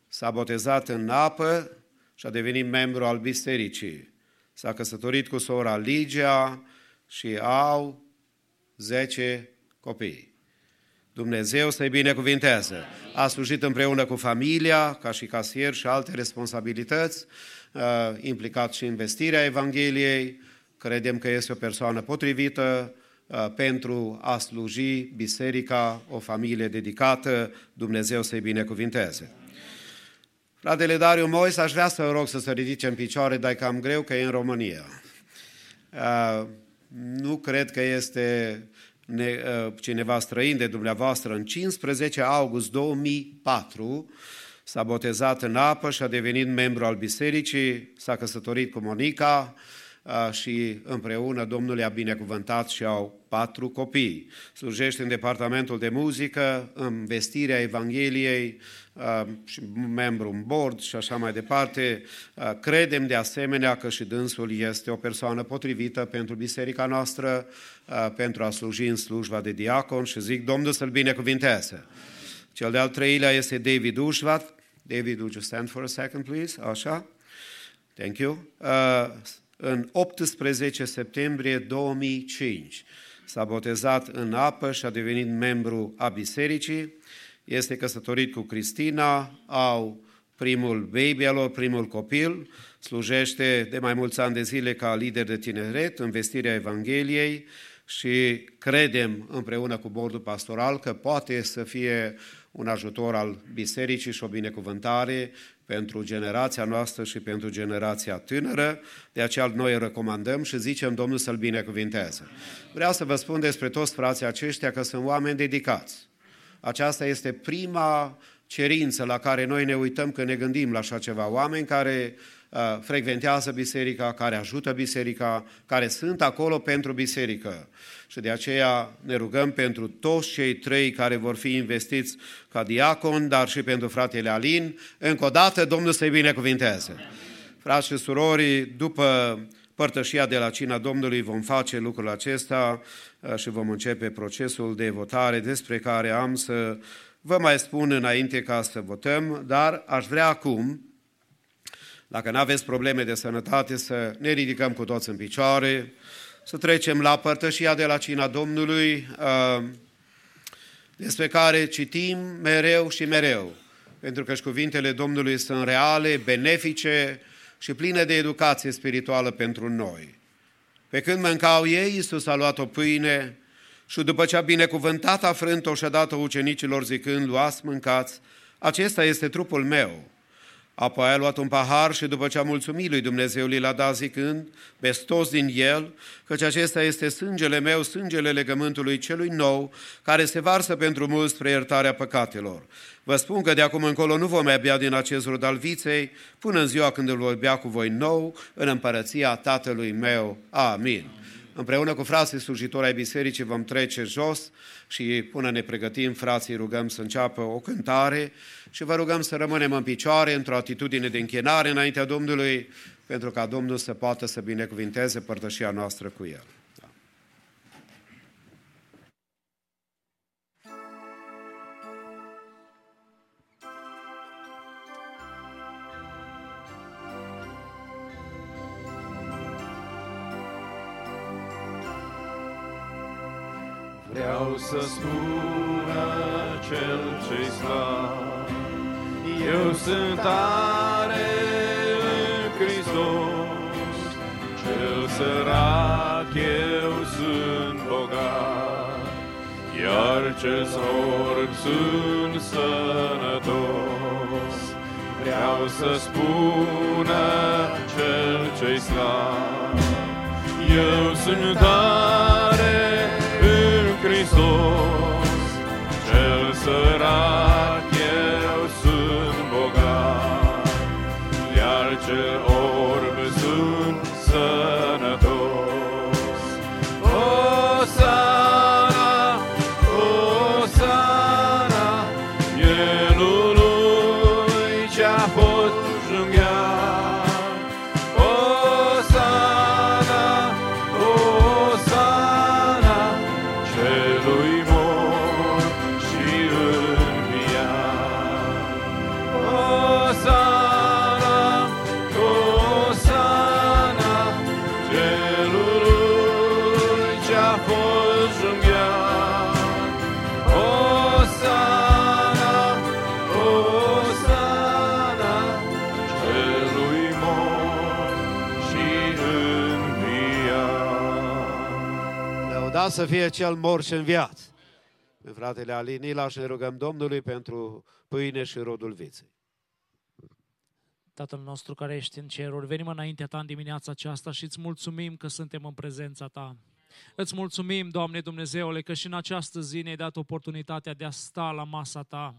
s-a botezat în apă și a devenit membru al bisericii. S-a căsătorit cu sora Ligia și au 10 copii. Dumnezeu să-i binecuvinteze. A slujit împreună cu familia, ca și casier și alte responsabilități Uh, implicat și investirea Evangheliei, credem că este o persoană potrivită uh, pentru a sluji biserica, o familie dedicată, Dumnezeu să-i binecuvinteze. Fratele Dariu Mois, aș vrea să rog să se ridice în picioare, dar e cam greu că e în România. Uh, nu cred că este cineva străin de dumneavoastră. În 15 august 2004, s-a botezat în apă și a devenit membru al bisericii, s-a căsătorit cu Monica și împreună Domnul i-a binecuvântat și au patru copii. Slujește în departamentul de muzică, în vestirea Evangheliei, și membru în board și așa mai departe. Credem de asemenea că și dânsul este o persoană potrivită pentru biserica noastră, pentru a sluji în slujba de diacon și zic Domnul să-l binecuvinteze. Cel de-al treilea este David Ușvat. David, would you stand for a second, please? Așa. Thank you. Uh, în 18 septembrie 2005 s-a botezat în apă și a devenit membru a bisericii. Este căsătorit cu Cristina, au primul baby al lor, primul copil, slujește de mai mulți ani de zile ca lider de tineret în vestirea Evangheliei și credem împreună cu bordul pastoral că poate să fie un ajutor al bisericii și o binecuvântare pentru generația noastră și pentru generația tânără, de aceea noi recomandăm și zicem Domnul să-l binecuvinteze. Vreau să vă spun despre toți frații aceștia că sunt oameni dedicați. Aceasta este prima cerință la care noi ne uităm când ne gândim la așa ceva. Oameni care uh, frecventează biserica, care ajută biserica, care sunt acolo pentru biserică. Și de aceea ne rugăm pentru toți cei trei care vor fi investiți ca diacon, dar și pentru fratele Alin. Încă o dată, Domnul să-i binecuvinteze. Frați și surori, după părtășia de la cina Domnului vom face lucrul acesta uh, și vom începe procesul de votare despre care am să vă mai spun înainte ca să votăm, dar aș vrea acum, dacă nu aveți probleme de sănătate, să ne ridicăm cu toți în picioare, să trecem la părtășia de la cina Domnului, uh, despre care citim mereu și mereu, pentru că și cuvintele Domnului sunt reale, benefice și pline de educație spirituală pentru noi. Pe când mâncau ei, Iisus a luat o pâine și după ce a binecuvântat, a frânt-o și a dat-o ucenicilor zicând, luați, mâncați, acesta este trupul meu. Apoi a luat un pahar și după ce a mulțumit lui Dumnezeu, l-a dat zicând, bestos din el, căci acesta este sângele meu, sângele legământului celui nou, care se varsă pentru mulți spre iertarea păcatelor. Vă spun că de acum încolo nu vom mai bea din acest rod al viței, până în ziua când îl voi bea cu voi nou, în împărăția Tatălui meu. Amin. Împreună cu frații slujitori ai bisericii vom trece jos și până ne pregătim, frații, rugăm să înceapă o cântare și vă rugăm să rămânem în picioare, într-o atitudine de închinare înaintea Domnului, pentru ca Domnul să poată să binecuvinteze părtășia noastră cu El. Vreau să spună cel ce slab, eu sunt tare în Hristos, cel sărac eu sunt bogat, iar cel sorb sunt sănătos. Vreau să spună cel ce slab, eu sunt tare cel să fie cel mor și înviat. Pe fratele Alin Nila și ne rugăm Domnului pentru pâine și rodul viței. Tatăl nostru care ești în ceruri, venim înaintea Ta în dimineața aceasta și îți mulțumim că suntem în prezența Ta. Îți mulțumim, Doamne Dumnezeule, că și în această zi ne-ai dat oportunitatea de a sta la masa Ta.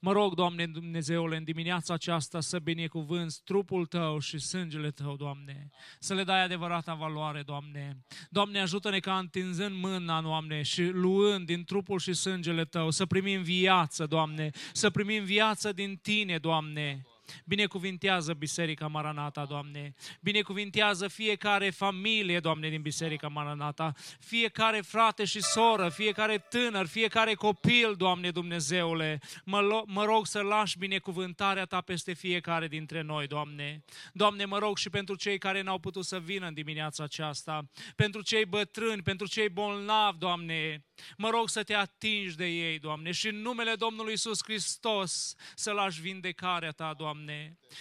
Mă rog, Doamne Dumnezeule, în dimineața aceasta să binecuvânți trupul Tău și sângele Tău, Doamne. Să le dai adevărata valoare, Doamne. Doamne, ajută-ne ca întinzând mâna, Doamne, și luând din trupul și sângele Tău, să primim viață, Doamne, să primim viață din Tine, Doamne. Binecuvintează Biserica Maranata, Doamne. Binecuvintează fiecare familie, Doamne, din Biserica Maranata. Fiecare frate și soră, fiecare tânăr, fiecare copil, Doamne Dumnezeule. Mă, lo- mă rog să lași binecuvântarea Ta peste fiecare dintre noi, Doamne. Doamne, mă rog și pentru cei care n-au putut să vină în dimineața aceasta, pentru cei bătrâni, pentru cei bolnavi, Doamne. Mă rog să te atingi de ei, Doamne, și în numele Domnului Isus Hristos să lași vindecarea Ta, Doamne.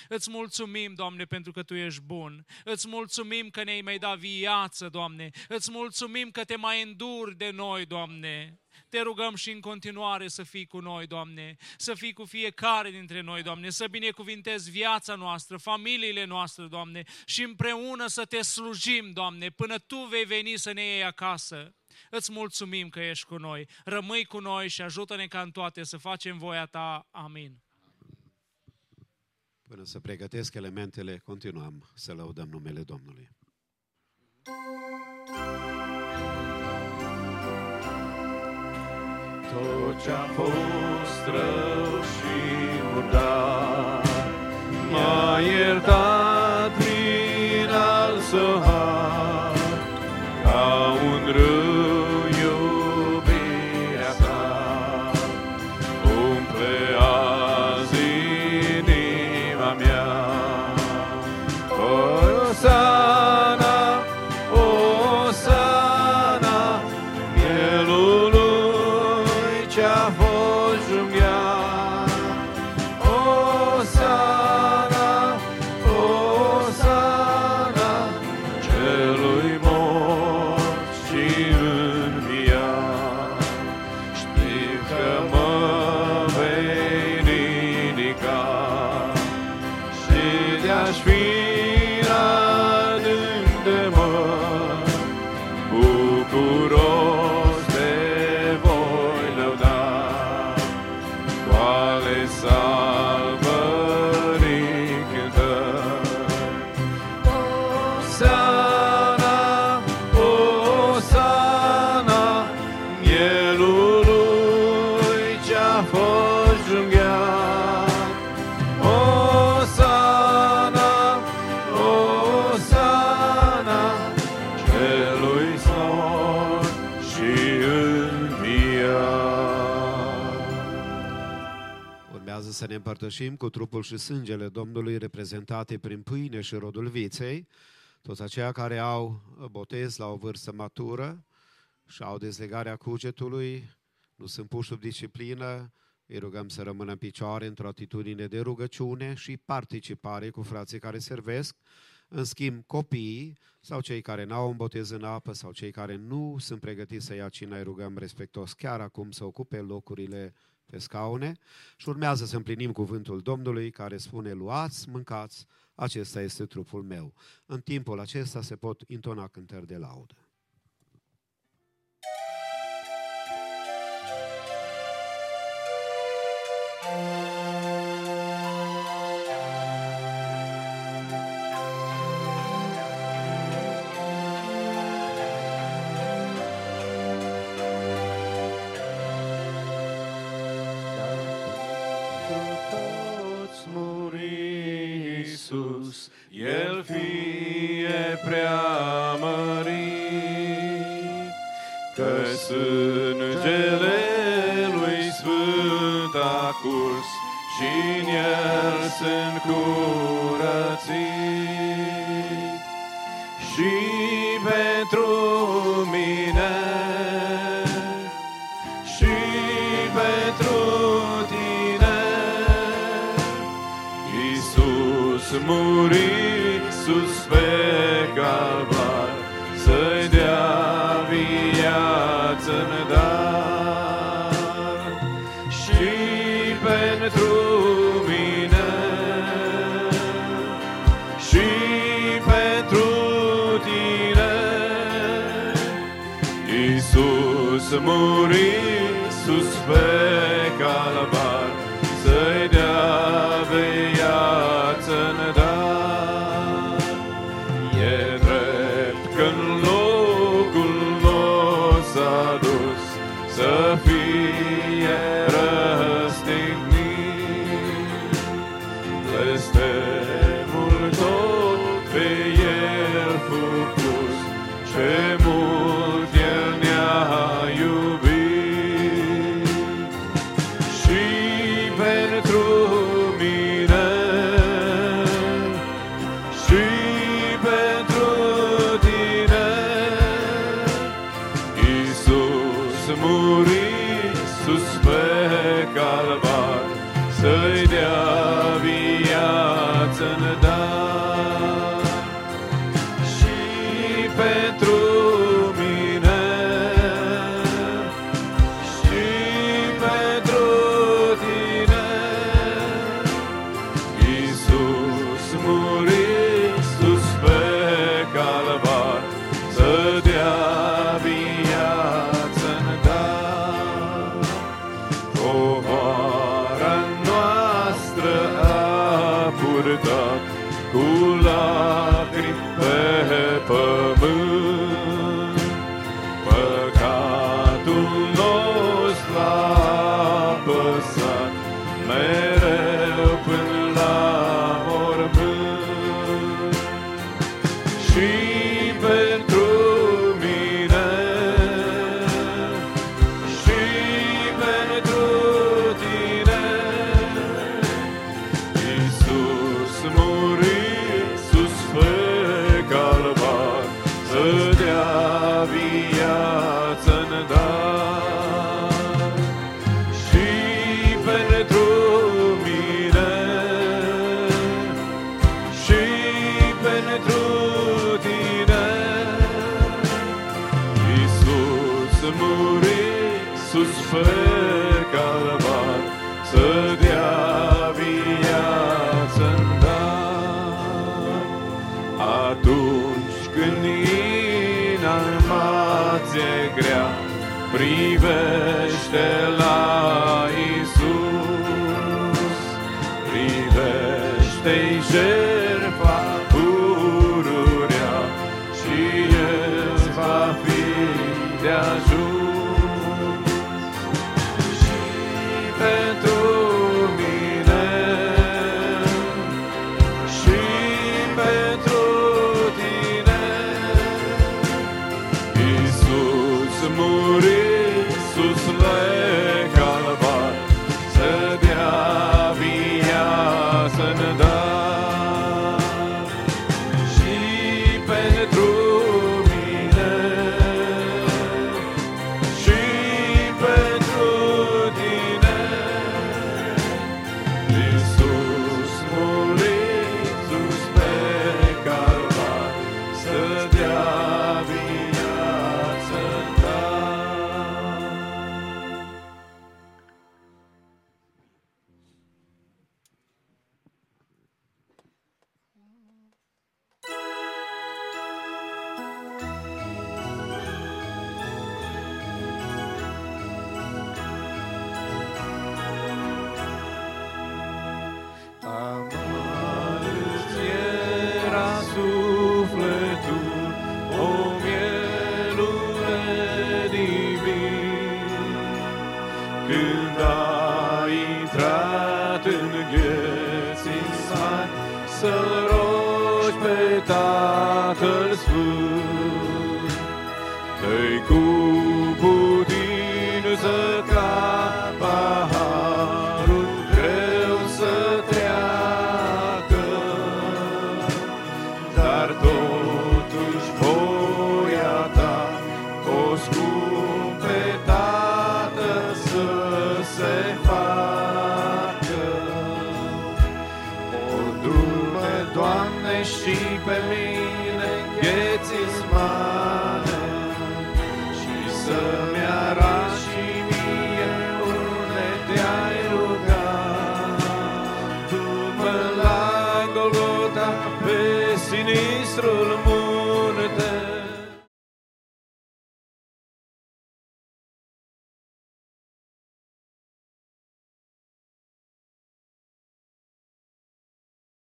Îți mulțumim, Doamne, pentru că Tu ești bun. Îți mulțumim că ne-ai mai dat viață, Doamne. Îți mulțumim că te mai înduri de noi, Doamne. Te rugăm și în continuare să fii cu noi, Doamne, să fii cu fiecare dintre noi, Doamne, să binecuvintezi viața noastră, familiile noastre, Doamne, și împreună să te slujim, Doamne, până Tu vei veni să ne iei acasă. Îți mulțumim că ești cu noi. Rămâi cu noi și ajută-ne ca în toate să facem voia ta. Amin. Până să pregătesc elementele, continuăm să lăudăm numele Domnului. Tot ce-a fost rău și murdar M-a iertat free ne împărtășim cu trupul și sângele Domnului reprezentate prin pâine și rodul viței, toți aceia care au botez la o vârstă matură și au dezlegarea cugetului, nu sunt puși sub disciplină, îi rugăm să rămână în picioare într-o atitudine de rugăciune și participare cu frații care servesc. În schimb, copiii sau cei care n-au un botez în apă sau cei care nu sunt pregătiți să ia cina, îi rugăm respectos chiar acum să ocupe locurile pe scaune și urmează să împlinim cuvântul Domnului care spune luați, mâncați, acesta este trupul meu. În timpul acesta se pot intona cântări de laudă. toți El sunt